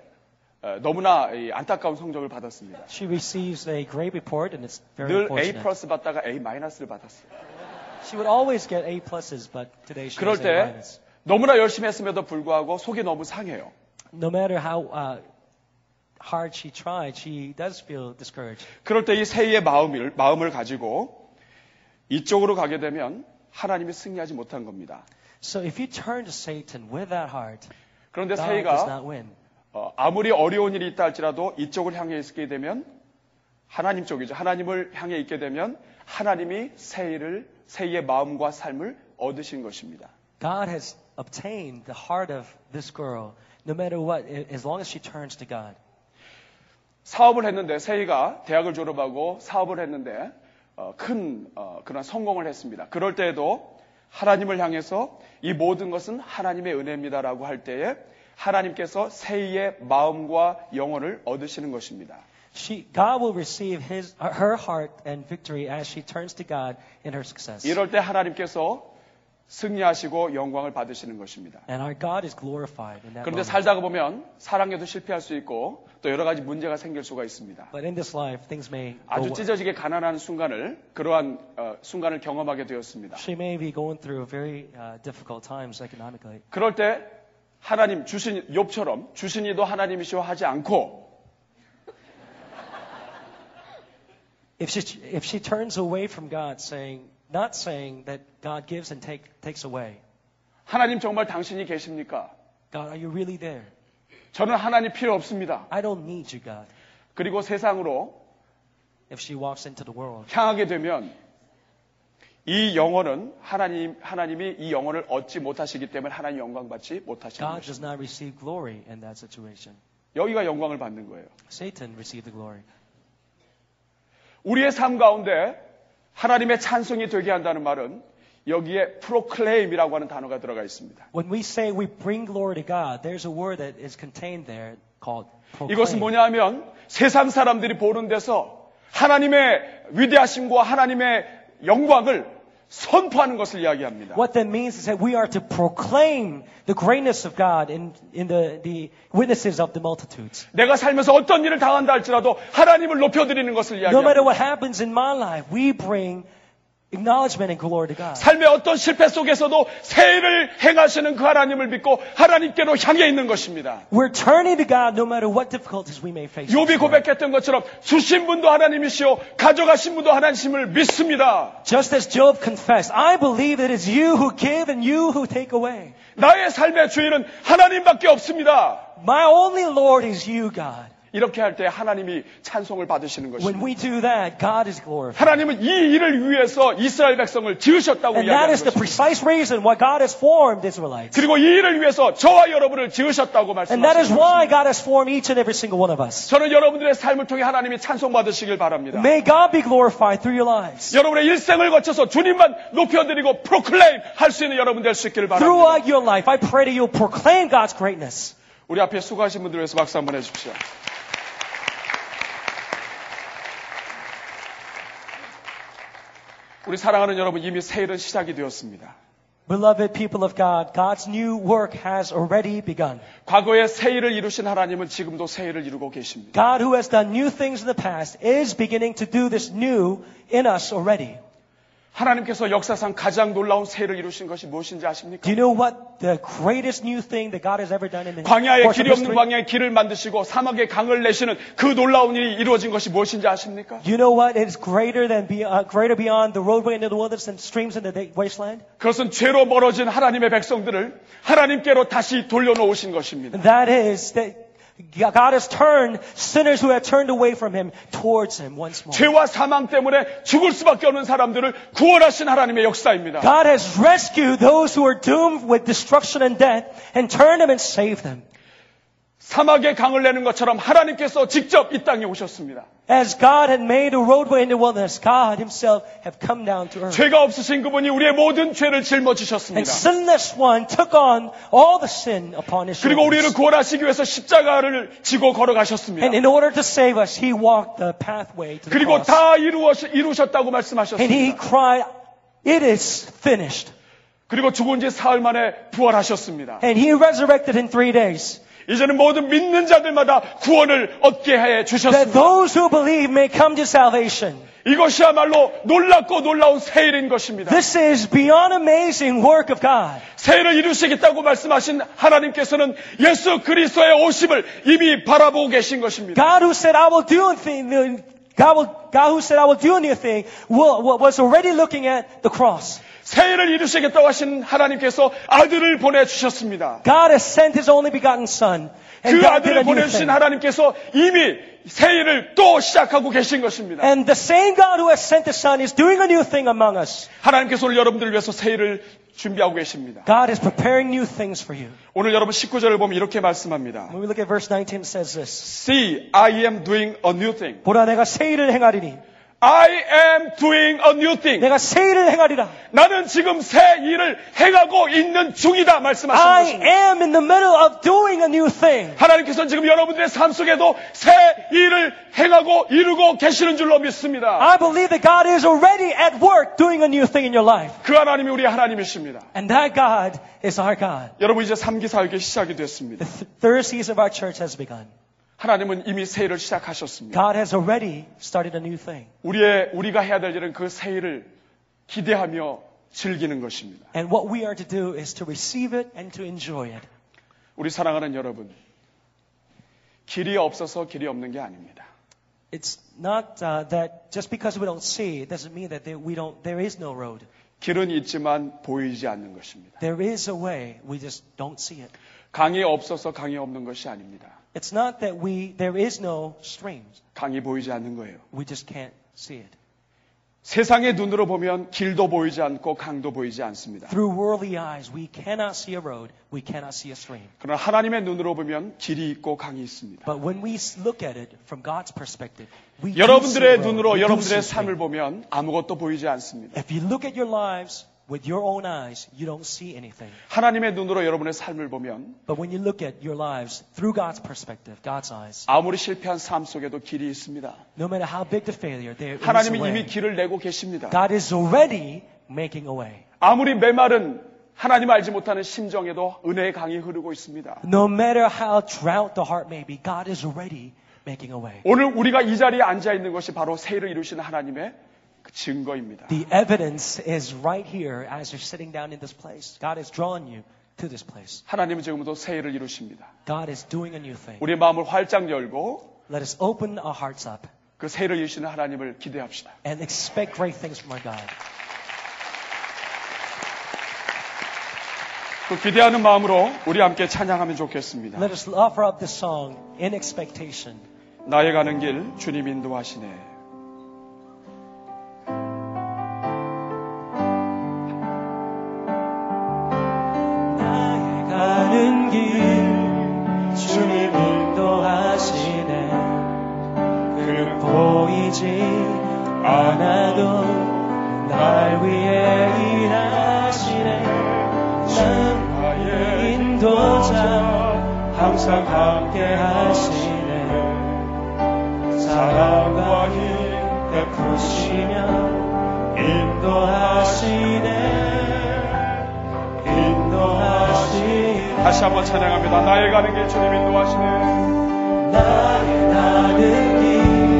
어, 너무나 이 안타까운 성적을 받았습니다. She receives a great report and it's very 늘 A. 플러스 받다가 A 마이너스를 받았어요. She would always get A pluses, but today she 그럴 A 때 minus. 너무나 열심히 했음에도 불구하고 속이 너무 상해요. No matter how uh, hard she tried, she does feel discouraged. 그럴 때 이 세이의 마음을, 마음을 가지고 이쪽으로 가게 되면 하나님이 승리하지 못한 겁니다. So if you turn to Satan with that heart, 그런데 세이가. 어, 아무리 어려운 일이 있다 할지라도 이쪽을 향해 있게 되면 하나님 쪽이죠. 하나님을 향해 있게 되면 하나님이 세이를 세이의 마음과 삶을 얻으신 것입니다. God has obtained the heart of this girl, no matter what, as long as she turns to God. 사업을 했는데 세이가 대학을 졸업하고 사업을 했는데 어, 큰 어, 그런 성공을 했습니다. 그럴 때에도 하나님을 향해서 이 모든 것은 하나님의 은혜입니다라고 할 때에 하나님께서 세이의 마음과 영혼을 얻으시는 것입니다. She, God will receive his, her heart and victory as she turns to God in her success. 이럴 때 하나님께서 승리하시고 영광을 받으시는 것입니다. And our God is glorified in that 그런데. 살다가 보면 사랑에도 실패할 수 있고 또 여러 가지 문제가 생길 수가 있습니다. But in this life, things may 아주 찢어지게 가난한 순간을 그러한 어, 순간을 경험하게 되었습니다. she may be going through very uh, difficult times economically. 그럴 때 하나님 주신 욥처럼 주신이도 하나님이시오 하지 않고 If she, if she turns away from God, saying, not saying that God gives and take, takes away, 하나님 정말 당신이 계십니까? God, are you really there? 저는 하나님 필요 없습니다. I don't need you, God. 그리고 세상으로 If she walks into the world, 향하게 되면 이 영혼은 하나님 하나님이 이 영혼을 얻지 못하시기 때문에 하나님 영광 받지 못하시는 God does not receive glory in that situation. 여기가 영광을 받는 거예요. Satan received the glory. 우리의 삶 가운데 하나님의 찬송이 되게 한다는 말은 여기에 proclaim이라고 하는 단어가 들어가 있습니다. When we say we bring glory to God, there's a word that is contained there called 이것은 proclaim. 뭐냐 하면 세상 사람들이 보는 데서 하나님의 위대하심과 하나님의 영광을 선포하는 것을 이야기합니다. What that means is that we are to proclaim the greatness of God in, in the, the witnesses of the multitudes. 내가 살면서 어떤 일을 당한다 할지라도 하나님을 높여드리는 것을 No matter 이야기합니다. what happens in my life, we bring acknowledgement and glory to God. 삶의 어떤 실패 속에서도 새해를 행하시는 그 하나님을 믿고 하나님께로 향해 있는 것입니다. We're turning to God no matter what difficulties we may face. 욥이 고백했던 것처럼 주신 분도 하나님이시오 가져가신 분도 하나님심을 믿습니다. Just as Job confessed, I believe it is you who give and you who take away. 나의 삶의 주인은 하나님밖에 없습니다. My only Lord is you, God. 이렇게 할 때 하나님이 찬송을 받으시는 것입니다. we do that, God is glorified. 하나님은 이 일을 위해서 이스라엘 백성을 지으셨다고 And that 이야기하는 is the 것입니다. precise reason why God has formed Israelites. 그리고 이 일을 위해서 저와 여러분을 지으셨다고 And that is 말씀하셨습니다. why God has formed each and every single one of us. 저는 여러분들의 삶을 통해 하나님이 찬송받으시길 바랍니다. May God be glorified through your lives. 여러분의 일생을 거쳐서 주님만 높여드리고 프로클레임 할 수 있는 여러분 될 수 있기를 바랍니다. Throughout your life, I pray that you'll proclaim God's greatness. 우리 앞에 수고하신 분들 위해서 박수 한번 해주십시오. 우리 사랑하는 여러분 이미 새해는 시작이 되었습니다. Beloved people of God, God's new work has already begun. 과거에 새해를 이루신 하나님은 지금도 새해를 이루고 계십니다. God, who has done new things in the past, is beginning to do this new in us already. 하나님께서 역사상 가장 놀라운 새해를 이루신 것이 무엇인지 아십니까? Do you know what the greatest new thing that God has ever done in the 광야에 길이 없는? 광야에 길을 만드시고 사막에 강을 내시는 그 놀라운 일이 이루어진 것이 무엇인지 아십니까? You know what is greater than be, uh, greater beyond the roadway into the wilderness and streams into the wasteland? 그것은 죄로 멀어진 하나님의 백성들을 하나님께로 다시 돌려놓으신 것입니다. That is that God has turned sinners who have turned away from Him towards Him once more. 죄와 사망 때문에 죽을 수밖에 없는 사람들을 구원하신 하나님의 역사입니다. God has rescued those who are doomed with destruction and death and turned them and saved them. 사막에 강을 내는 것처럼 하나님께서 직접 이 땅에 오셨습니다. As God had made a roadway in the wilderness, God Himself have come down to earth. 죄가 없으신 그분이 우리의 모든 죄를 And 짊어지셨습니다. sinless one took on all the sin upon His 그리고 우리를 shoulders. 구원하시기 위해서 십자가를 지고 걸어가셨습니다. And in order to save us, He walked the pathway to the 그리고 cross. 다 이루어, 이루셨다고 And He 말씀하셨습니다. cried, It is finished. 그리고 죽은 지 사흘 만에 부활하셨습니다. And He resurrected in three days. 이제는 모든 믿는 자들마다 구원을 얻게 해 That 주셨습니다. those who believe may come to salvation. 이것이야말로 놀랍고 놀라운 세일인 것입니다. This is beyond amazing work of God. 세일을 이루시겠다고 말씀하신 하나님께서는 예수 그리스도의 오심을 이미 바라보고 계신 것입니다. God who said, I will do a thing, God, will, God who said, I will do a new thing, will, was already looking at the cross. 세일을 이루시겠다고 하신 하나님께서 아들을 보내주셨습니다. God has sent His only begotten Son. And 그 God did a 아들을 new 보내주신 thing. 하나님께서 이미 세일을 또 시작하고 계신 것입니다. And the same God who has sent the Son is doing a new thing among us. 하나님께서 오늘 여러분들을 위해서 세일을 준비하고 계십니다. God is preparing new things for you. 오늘 여러분 19절을 보면 이렇게 말씀합니다. When we look at verse 19, it says this. See, I am doing a new thing. 보라 내가 새 일을 행하리니. I am doing a new thing. 내가 새 일을 행하리라. 나는 지금 새 일을 행하고 있는 중이다 말씀하신 I 것입니다. am in the middle of doing a new thing. 하나님께서는 지금 여러분들의 삶 속에도 새 일을 행하고 이루고 계시는 줄로 믿습니다. I believe that God is already at work doing a new thing in your life. 그 하나님이 우리 하나님이십니다. And that God is our God. 여러분 이제 3기 사역이 시작이 됐습니다. The th- third season of our church has begun. 하나님은 이미 새 일을 시작하셨습니다. God has already started a new thing. 우리의 우리가 해야 될 일은 그 새 일을 기대하며 즐기는 것입니다. And what we are to do is to receive it and to enjoy it. 우리 사랑하는 여러분, 길이 없어서 길이 없는 게 아닙니다. It's not uh, that just because we don't see it doesn't mean that there, we don't, there is no road. 길은 있지만 보이지 않는 것입니다. There is a way, we just don't see it. 강이 없어서 강이 없는 것이 아닙니다. It's not that we, there is no streams. 강이 보이지 않는 거예요. We just can't see it. 세상의 눈으로 보면 길도 보이지 않고 강도 보이지 않습니다. Through worldly eyes, we cannot see a road, we cannot see a stream. 그러나 하나님의 눈으로 보면 길이 있고 강이 있습니다. But when we look at it from God's perspective, we 여러분들의 눈으로 여러분들의 삶을. 보면 아무것도 보이지 않습니다. If you look at your lives with your own eyes, you don't see anything. 하나님의 눈으로 여러분의 삶을 보면 But when you look at your lives through God's perspective, God's eyes, 아무리 실패한 삶 속에도 길이 있습니다. no matter how big the failure, there is a 하나님이 way. 이미 길을 내고 계십니다. God is already making a way. 아무리 메마른 하나님 알지 못하는 심정에도 은혜의 강이 흐르고 있습니다. No matter how drought the heart may be, God is already making a way. 오늘 우리가 이 자리에 앉아 있는 것이 바로 세일을 이루시는 하나님의 그 증거입니다. The evidence is right here as you're sitting down in this place. God has drawn you to this place. 하나님은 지금도 세일을 이루십니다. God is doing a new thing. 우리의 마음을 활짝 열고 Let us open our hearts up 그 세일을 이루시는 하나님을 기대합시다. and expect great things from our God. 그 기대하는 마음으로 우리 함께 찬양하면 좋겠습니다. Let us offer up this song in expectation. 나의 가는 길 주님 인도하시네. 않아도 날 위해 일하시네. 나의 인도자 항상 함께 하시네. 사랑과 힘 베푸시며 인도하시네. 인도하시네. 다시 한번 찬양합니다. 나의 가는 길 주님 인도하시네. 나의 가는 길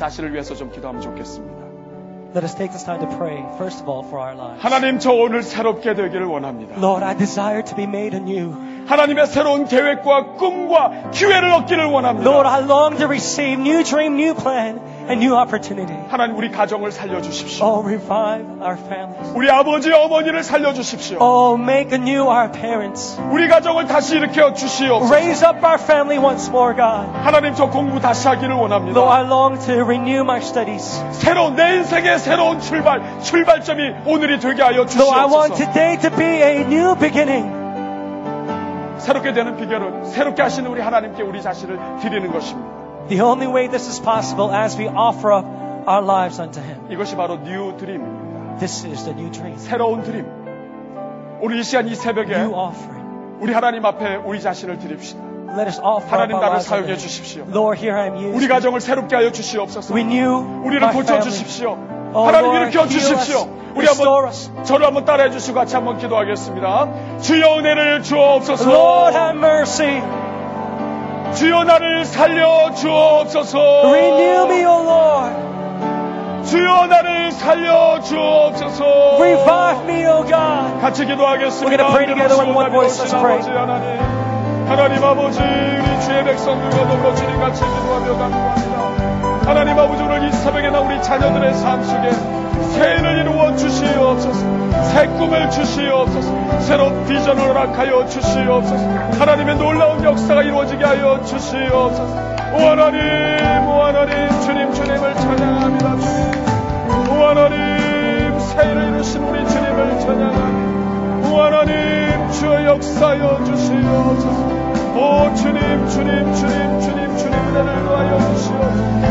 자신을 위해서 좀 기도하면 좋겠습니다. Let us take this time to pray, first of all, for our lives. 하나님 저 오늘 새롭게 되기를 원합니다. Lord, I desire to be made anew. 하나님의 새로운 계획과 꿈과 기회를 얻기를 원합니다. Lord, I long to receive new dream, new plan, And new opportunity. 하나님 우리 가정을 살려 주십시오. Oh, revive our families. 우리 아버지 어머니를 살려 주십시오. Oh, make anew our parents. 우리 가정을 다시 일으켜 주시옵소서. Raise up our family once more, God. 하나님 저 공부 다시 하기를 Lord, I 원합니다. long to renew my studies. 새로운 내 인생의 새로운 출발 출발점이 오늘이 되게 하여 Lord, I want 주시옵소서. today to be a new beginning. 새롭게 되는 비결은 새롭게 하시는 우리 하나님께 우리 자신을 드리는 것입니다. The only way this is possible as we offer up our lives unto Him. 이것이 바로 New Dream입니다. This is the new dream, 새로운 드림. 우리 이 시간 이 새벽에 new offering. 우리 하나님 앞에 우리 자신을 드립시다. Let us offer 하나님 나를 사용해. 주십시오. Lord, here I am use us. 우리 가정을 새롭게 하여 주시옵소서. Renew 우리를 고쳐. 주십시오. Oh, 하나님 일으켜 주십시오. 우리 한번. 저를 한번 따라해 주시고 같이 한번 기도하겠습니다. 주여 은혜를 주옵소서. Lord, have mercy. 주여 나를 살려 주옵소서. Renew me, O Lord. 주여 나를 살려 주옵소서. Revive me, O God. 같이 기도하겠습니다. We're gonna pray together with one voice. Let's pray. 하나님 아버지 우리 주의 백성들과 더불어 주님 같이 기도하며 간구합니다. 하나님 아버지 오늘 이 새벽에 나 우리 자녀들의 삶 속에 새해를 이루어 주시옵소서. 새 꿈을 주시옵소서. 새로운 비전을 허락하여 주시옵소서. 하나님의 놀라운 역사가 이루어지게 하여 주시옵소서. 오 하나님, 오 하나님, 주님, 주님을 찬양합니다. 주님. 오 하나님, 새해를 이루신 우리 주님을 찬양합니다. 오 하나님 주여 역사여 주시옵소서 오 주님 주님 주님 주님 주님 은혜를 더하여 주시옵소서 오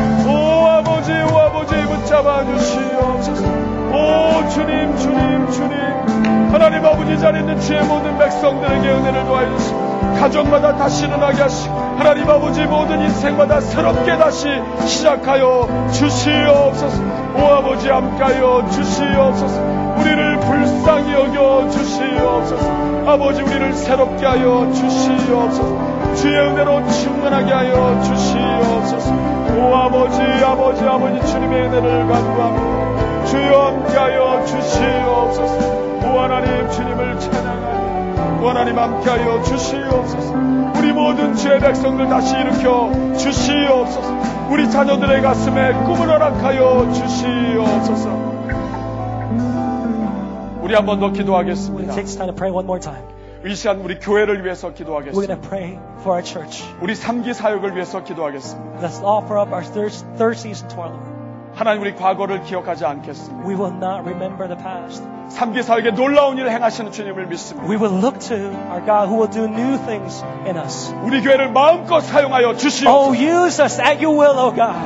아버지 오 아버지 붙잡아 주시옵소서. 오 주님 주님 주님. 하나님 아버지 자리에 있는 주의 모든 백성들에게 은혜를 주시옵소서 가정마다 다시 일어나게 하시고 하나님 아버지 모든 인생마다 새롭게 다시 시작하여 주시옵소서. 오 아버지 함께하여 주시옵소서. 우리를 불쌍히 여겨 주시옵소서. 아버지 우리를 새롭게 하여 주시옵소서. 주의 은혜로 충만하게 하여 주시옵소서 오 아버지 아버지 아버지 주님의 은혜를 간구합니다 주여 함께하여 주시옵소서. 오 하나님 주님을 찬양하며 오 하나님 함께하여 주시옵소서. 우리 모든 주의 백성들 다시 일으켜 주시옵소서. 우리 자녀들의 가슴에 꿈을 허락하여 주시옵소서. 우리 한 번 더 기도하겠습니다. 이 시간 우리 교회를 위해서 We're going 기도하겠습니다. to pray for our church. 우리 삼기 사역을 위해서 기도하겠습니다. Let's offer up our third, third season to our Lord. 하나님 우리 과거를 기억하지 않겠습니다. We will not remember the past. 삼기 사역에 놀라운 일을 행하시는 주님을 믿습니다. We will look to our God who will do new things in us. 우리 교회를 마음껏 사용하여 Oh, 주시옵소서. use us at your will, oh God.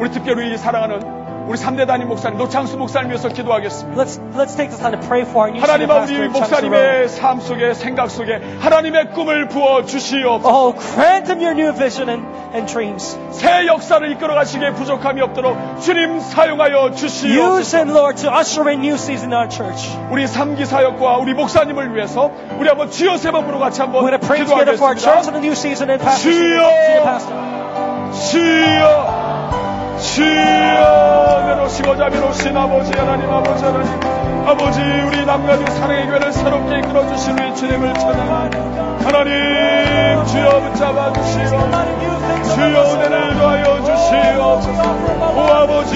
우리 특별히 사랑하는 우리 3대 단임 목사님 노창수 목사님 위해서 기도하겠습니다. Let's let's take this time to pray for our new 하나님 senior 아버지 pastor, Chang Soo-ro. 목사님의 삶 속에 생각 속에 하나님의 꿈을 부어 주시옵소서. Oh, grant him your new vision and, and dreams. 새 역사를 이끌어 가시기에 부족함이 없도록 주님 사용하여 Use 주시옵소서. him, Lord, to usher in new season in our church. 우리 삼기 사역과 우리 목사님을 위해서 우리 한번 주여 세 번으로 같이 한번 기도하겠습니다. 주여! 주여 주여 내놓으시고자 미놓으신 아버지 하나님 아버지 하나님 아버지 우리 남가주 사랑의 교회를 새롭게 이끌어 주신 우리 주님을 찬양합니다. 하나님 주여 붙잡아 주시고 주여 은혜를 더하여 주시옵소서 오 아버지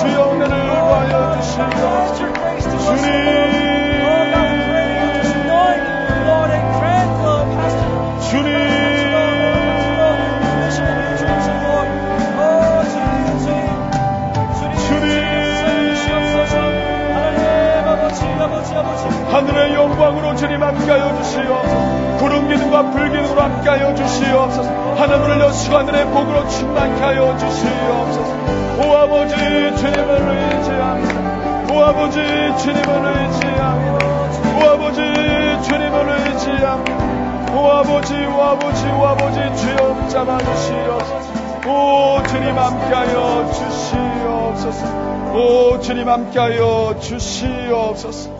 주여 은혜를 더하여 주시옵소서 주님 하늘의 영광으로 주님 함께하여 주시옵소서 구름 기둥과 불 기둥으로 함께하여 주시옵소서 하늘을 여시고 하늘의 복으로 충만케 하여 주시옵소서 오 아버지 주님을 의지합니다. 오 아버지 주님을 의지합니다. 오 아버지 주님을 의지합니다. 오 아버지 오 아버지 오 아버지 주여 붙잡아 주시옵소서 오 주님 함께하여 주시옵소서. 오 주님 함께하여 주시옵소서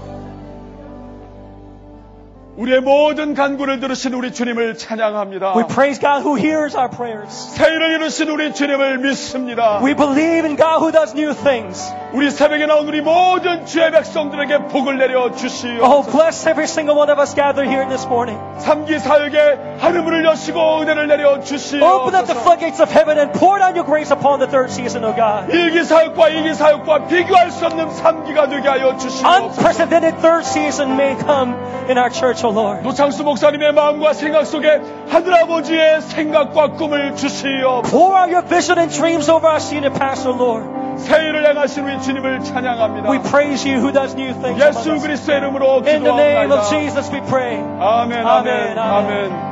우리의 모든 간구를 들으신 우리 주님을 찬양합니다. We praise God who hears our prayers. 새일을 이루신 우리 주님을 믿습니다. We believe in God who does new things. 우리 새벽에 나온 우리 모든 주의 백성들에게 복을 내려 주시오. Oh, bless every single one of us gathered here this morning. 삼기 사역에 하늘문을 여시고 은혜를 내려 주시오. Open up the floodgates of heaven and pour down your grace upon the third season, O God. 일기 사역과 이기 사역과 비교할 수 없는 삼기가 되게 하여 주시오. Unprecedented third season may come in our church. 노창수 목사님의 마음과 생각 속에 하늘 아버지의 생각과 꿈을 주시오. Pour out your vision and dreams over our senior pastor, Lord. 새일을 행하신 우리 주님을 찬양합니다. We praise you who does new things. 예수 us. 그리스도 이름으로 In the name of 기도합니다. Jesus, we pray. 아멘, 아멘, 아멘, 아멘.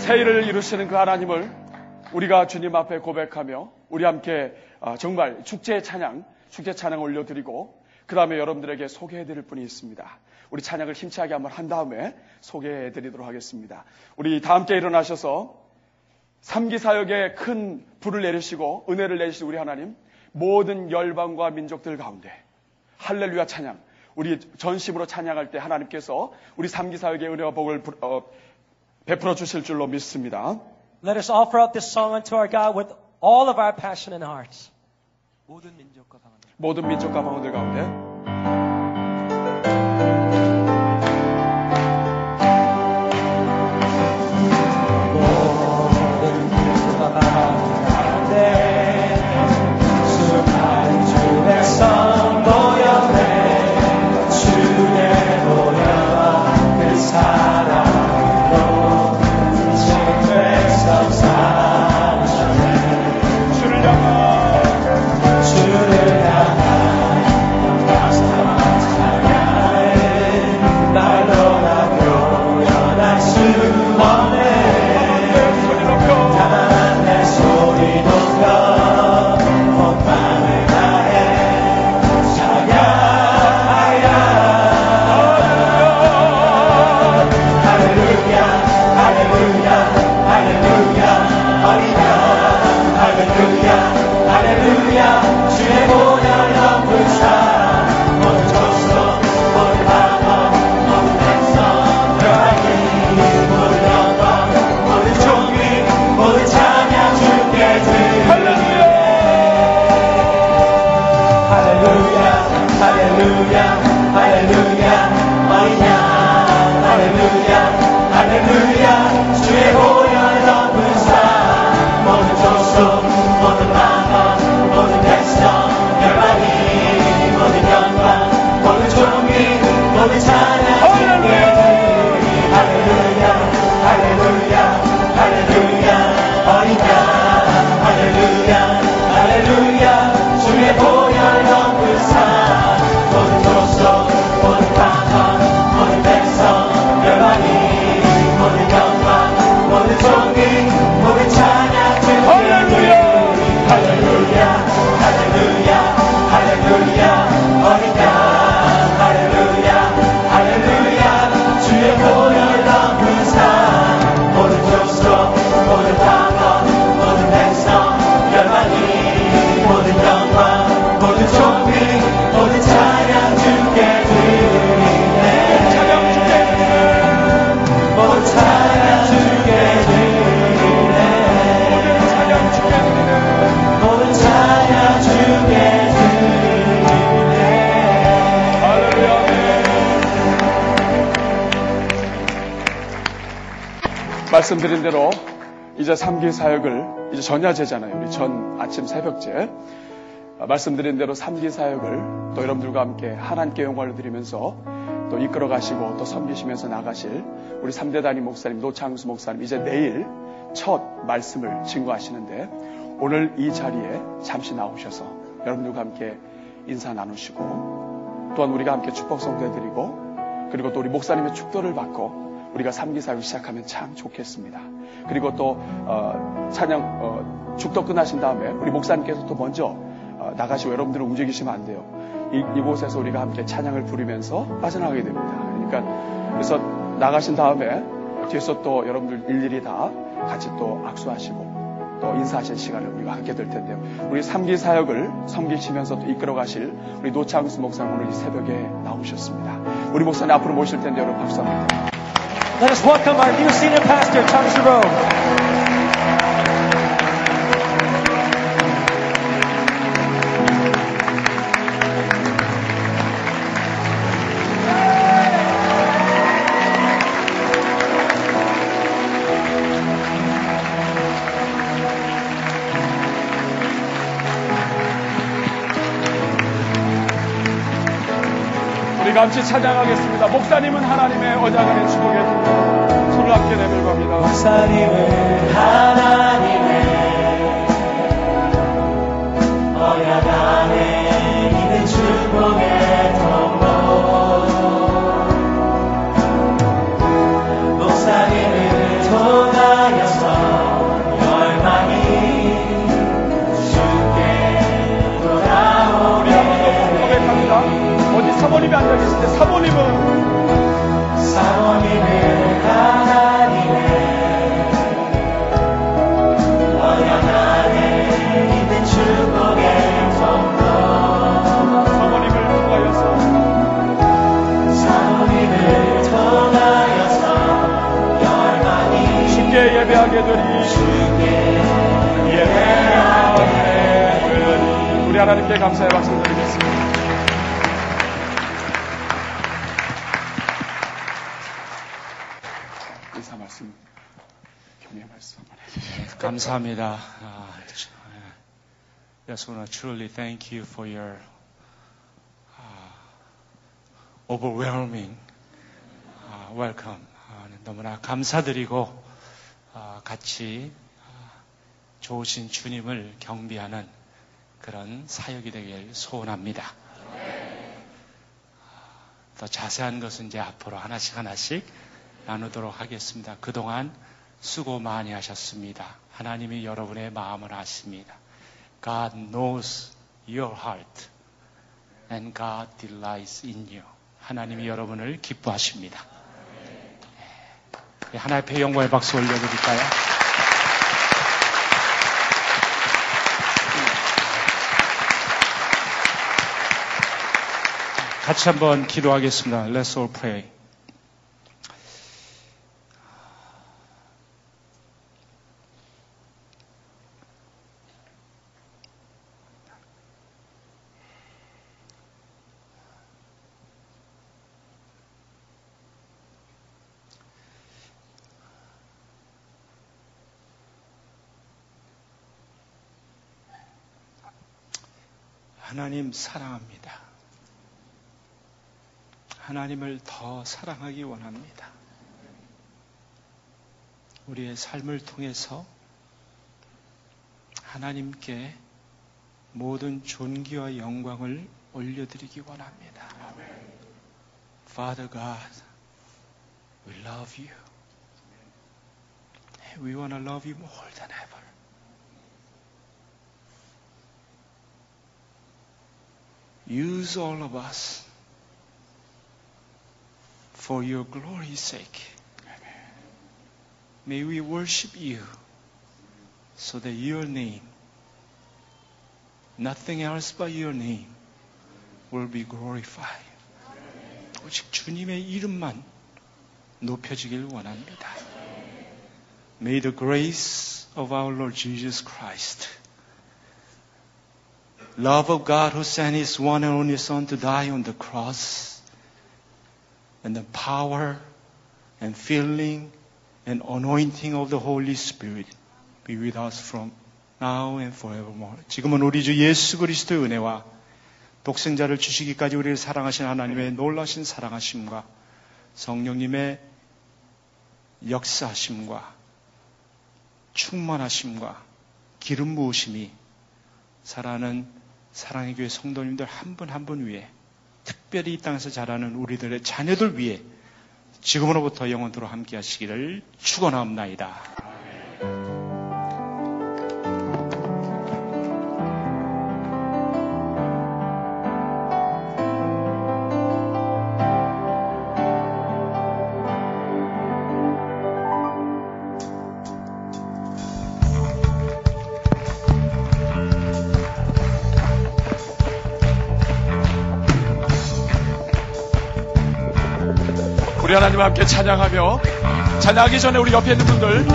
새일을 이루시는 그 하나님을 우리가 주님 앞에 고백하며 우리 함께 아, 정말 축제 찬양, 축제 찬양 올려드리고 그 다음에 여러분들에게 소개해드릴 분이 있습니다. 우리 찬양을 힘차게 한번 한 다음에 소개해드리도록 하겠습니다. 우리 다 함께 일어나셔서 삼기 사역에 큰 불을 내리시고 은혜를 내리신 우리 하나님 모든 열방과 민족들 가운데 할렐루야 찬양 우리 전심으로 찬양할 때 하나님께서 우리 삼기 사역의 은혜와 복을 부- 어, 베풀어 주실 줄로 믿습니다. Let us offer up this song unto our God with all of our passion and hearts. 모든 방언들. 모든 민족과 방언들 가운데 이제 3기 사역을 이제 전야제잖아요. 우리 전 아침 새벽제. 아, 말씀드린 대로 3기 사역을 또 여러분들과 함께 하나님께 영광을 드리면서 또 이끌어 가시고 또 섬기시면서 나가실 우리 3대 단임 목사님 노창수 목사님 이제 내일 첫 말씀을 증거하시는데 오늘 이 자리에 잠시 나오셔서 여러분들과 함께 인사 나누시고 또한 우리가 함께 축복 성도해 드리고 그리고 또 우리 목사님의 축도를 받고 우리가 3기 사역을 시작하면 참 좋겠습니다. 그리고 또 어, 찬양 어, 축도 끝나신 다음에 우리 목사님께서 또 먼저 어, 나가시고 여러분들은 움직이시면 안 돼요. 이, 이곳에서 우리가 함께 찬양을 부르면서 빠져나가게 됩니다. 그러니까 그래서 나가신 다음에 뒤에서 또 여러분들 일일이 다 같이 또 악수하시고 또 인사하실 시간을 우리가 갖게 될 텐데요. 우리 삼기 사역을 섬기시면서 또 이끌어 가실 우리 노창수 목사님 오늘 이 새벽에 나오셨습니다. 우리 목사님 앞으로 모실 텐데 여러분 박수 한번. Let us welcome our new senior pastor, Tom Shiro. 같이 찬양하겠습니다. 목사님은 하나님의 어장안의 축복에 들어 손을 함께 내밀고 합니다. 목사님은 하나님 계실 때 사모님은 사모님은 하나님의 언약 안에 있는 축복의 통로 사모님을 통하여서 사모님을 통하여서 열망이 주께 예배하게 되리. 주께 예배하게 되리 우리 하나님께 감사의 박수 드리겠습니다. 감사합니다. 아, just want to truly thank you for your uh, overwhelming uh, welcome. 아, 너무나 감사드리고 아, 같이 아, 좋으신 주님을 경비하는 그런 사역이 되길 소원합니다. 아, 더 자세한 것은 이제 앞으로 하나씩 하나씩 나누도록 하겠습니다. 그동안 수고 많이 하셨습니다. 하나님이 여러분의 마음을 아십니다. God knows your heart and God delights in you. 하나님이 여러분을 기뻐하십니다. 네. 하나의 배 영광의 박수 올려드릴까요? 같이 한번 기도하겠습니다. Let's all pray. 하나님 사랑합니다. 하나님을 더 사랑하기 원합니다. 우리의 삶을 통해서 하나님께 모든 존귀와 영광을 올려드리기 원합니다. Father God, we love you. We want to love you more than ever. Use all of us for your glory's sake. May we worship you so that your name, nothing else but your name, will be glorified. 오직 주님의 이름만 높여지길 원합니다. May the grace of our Lord Jesus Christ, love of God who sent His one and only Son to die on the cross, and the power and filling and anointing of the Holy Spirit be with us from now and forevermore. 지금은 우리 주 예수 그리스도의 은혜와 독생자를 주시기까지 우리를 사랑하신 하나님의 놀라신 사랑하심과 성령님의 역사하심과 충만하심과 기름 부으심이 사랑하는 사랑의 교회 성도님들 한 분 한 분 위에 특별히 이 땅에서 자라는 우리들의 자녀들 위해 지금으로부터 영원토록 함께 하시기를 축원합나이다. 하나님 함께 찬양하며 찬양하기 전에 우리 옆에 있는 분들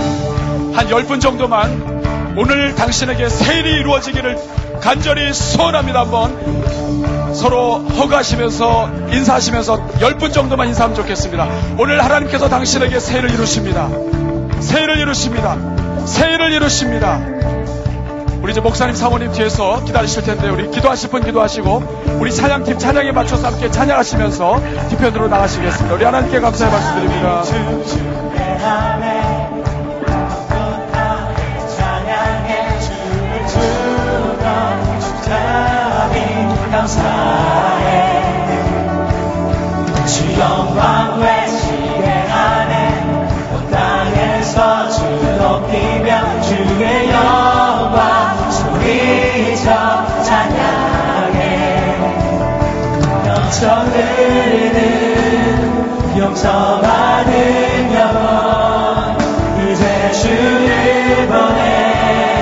한 10분 정도만 오늘 당신에게 새 일이 이루어지기를 간절히 소원합니다. 한번 서로 허가하시면서 인사하시면서 10분 정도만 인사하면 좋겠습니다. 오늘 하나님께서 당신에게 새 일을 이루십니다. 새 일을 이루십니다. 새 일을 이루십니다. 우리 이제 목사님 사모님 뒤에서 기다리실 텐데 우리 기도하실 분 기도하시고 우리 찬양팀 찬양에 맞춰서 함께 찬양하시면서 뒤편으로 나가시겠습니다. 우리 하나님께 감사의 말씀드립니다. 내 안에 주 영광 외치게 하네 온 땅에서 주 높이며 주의 영광 미쳐 찬양해. 영성 흐르는 용서 받은 영원 이제 주를 보내.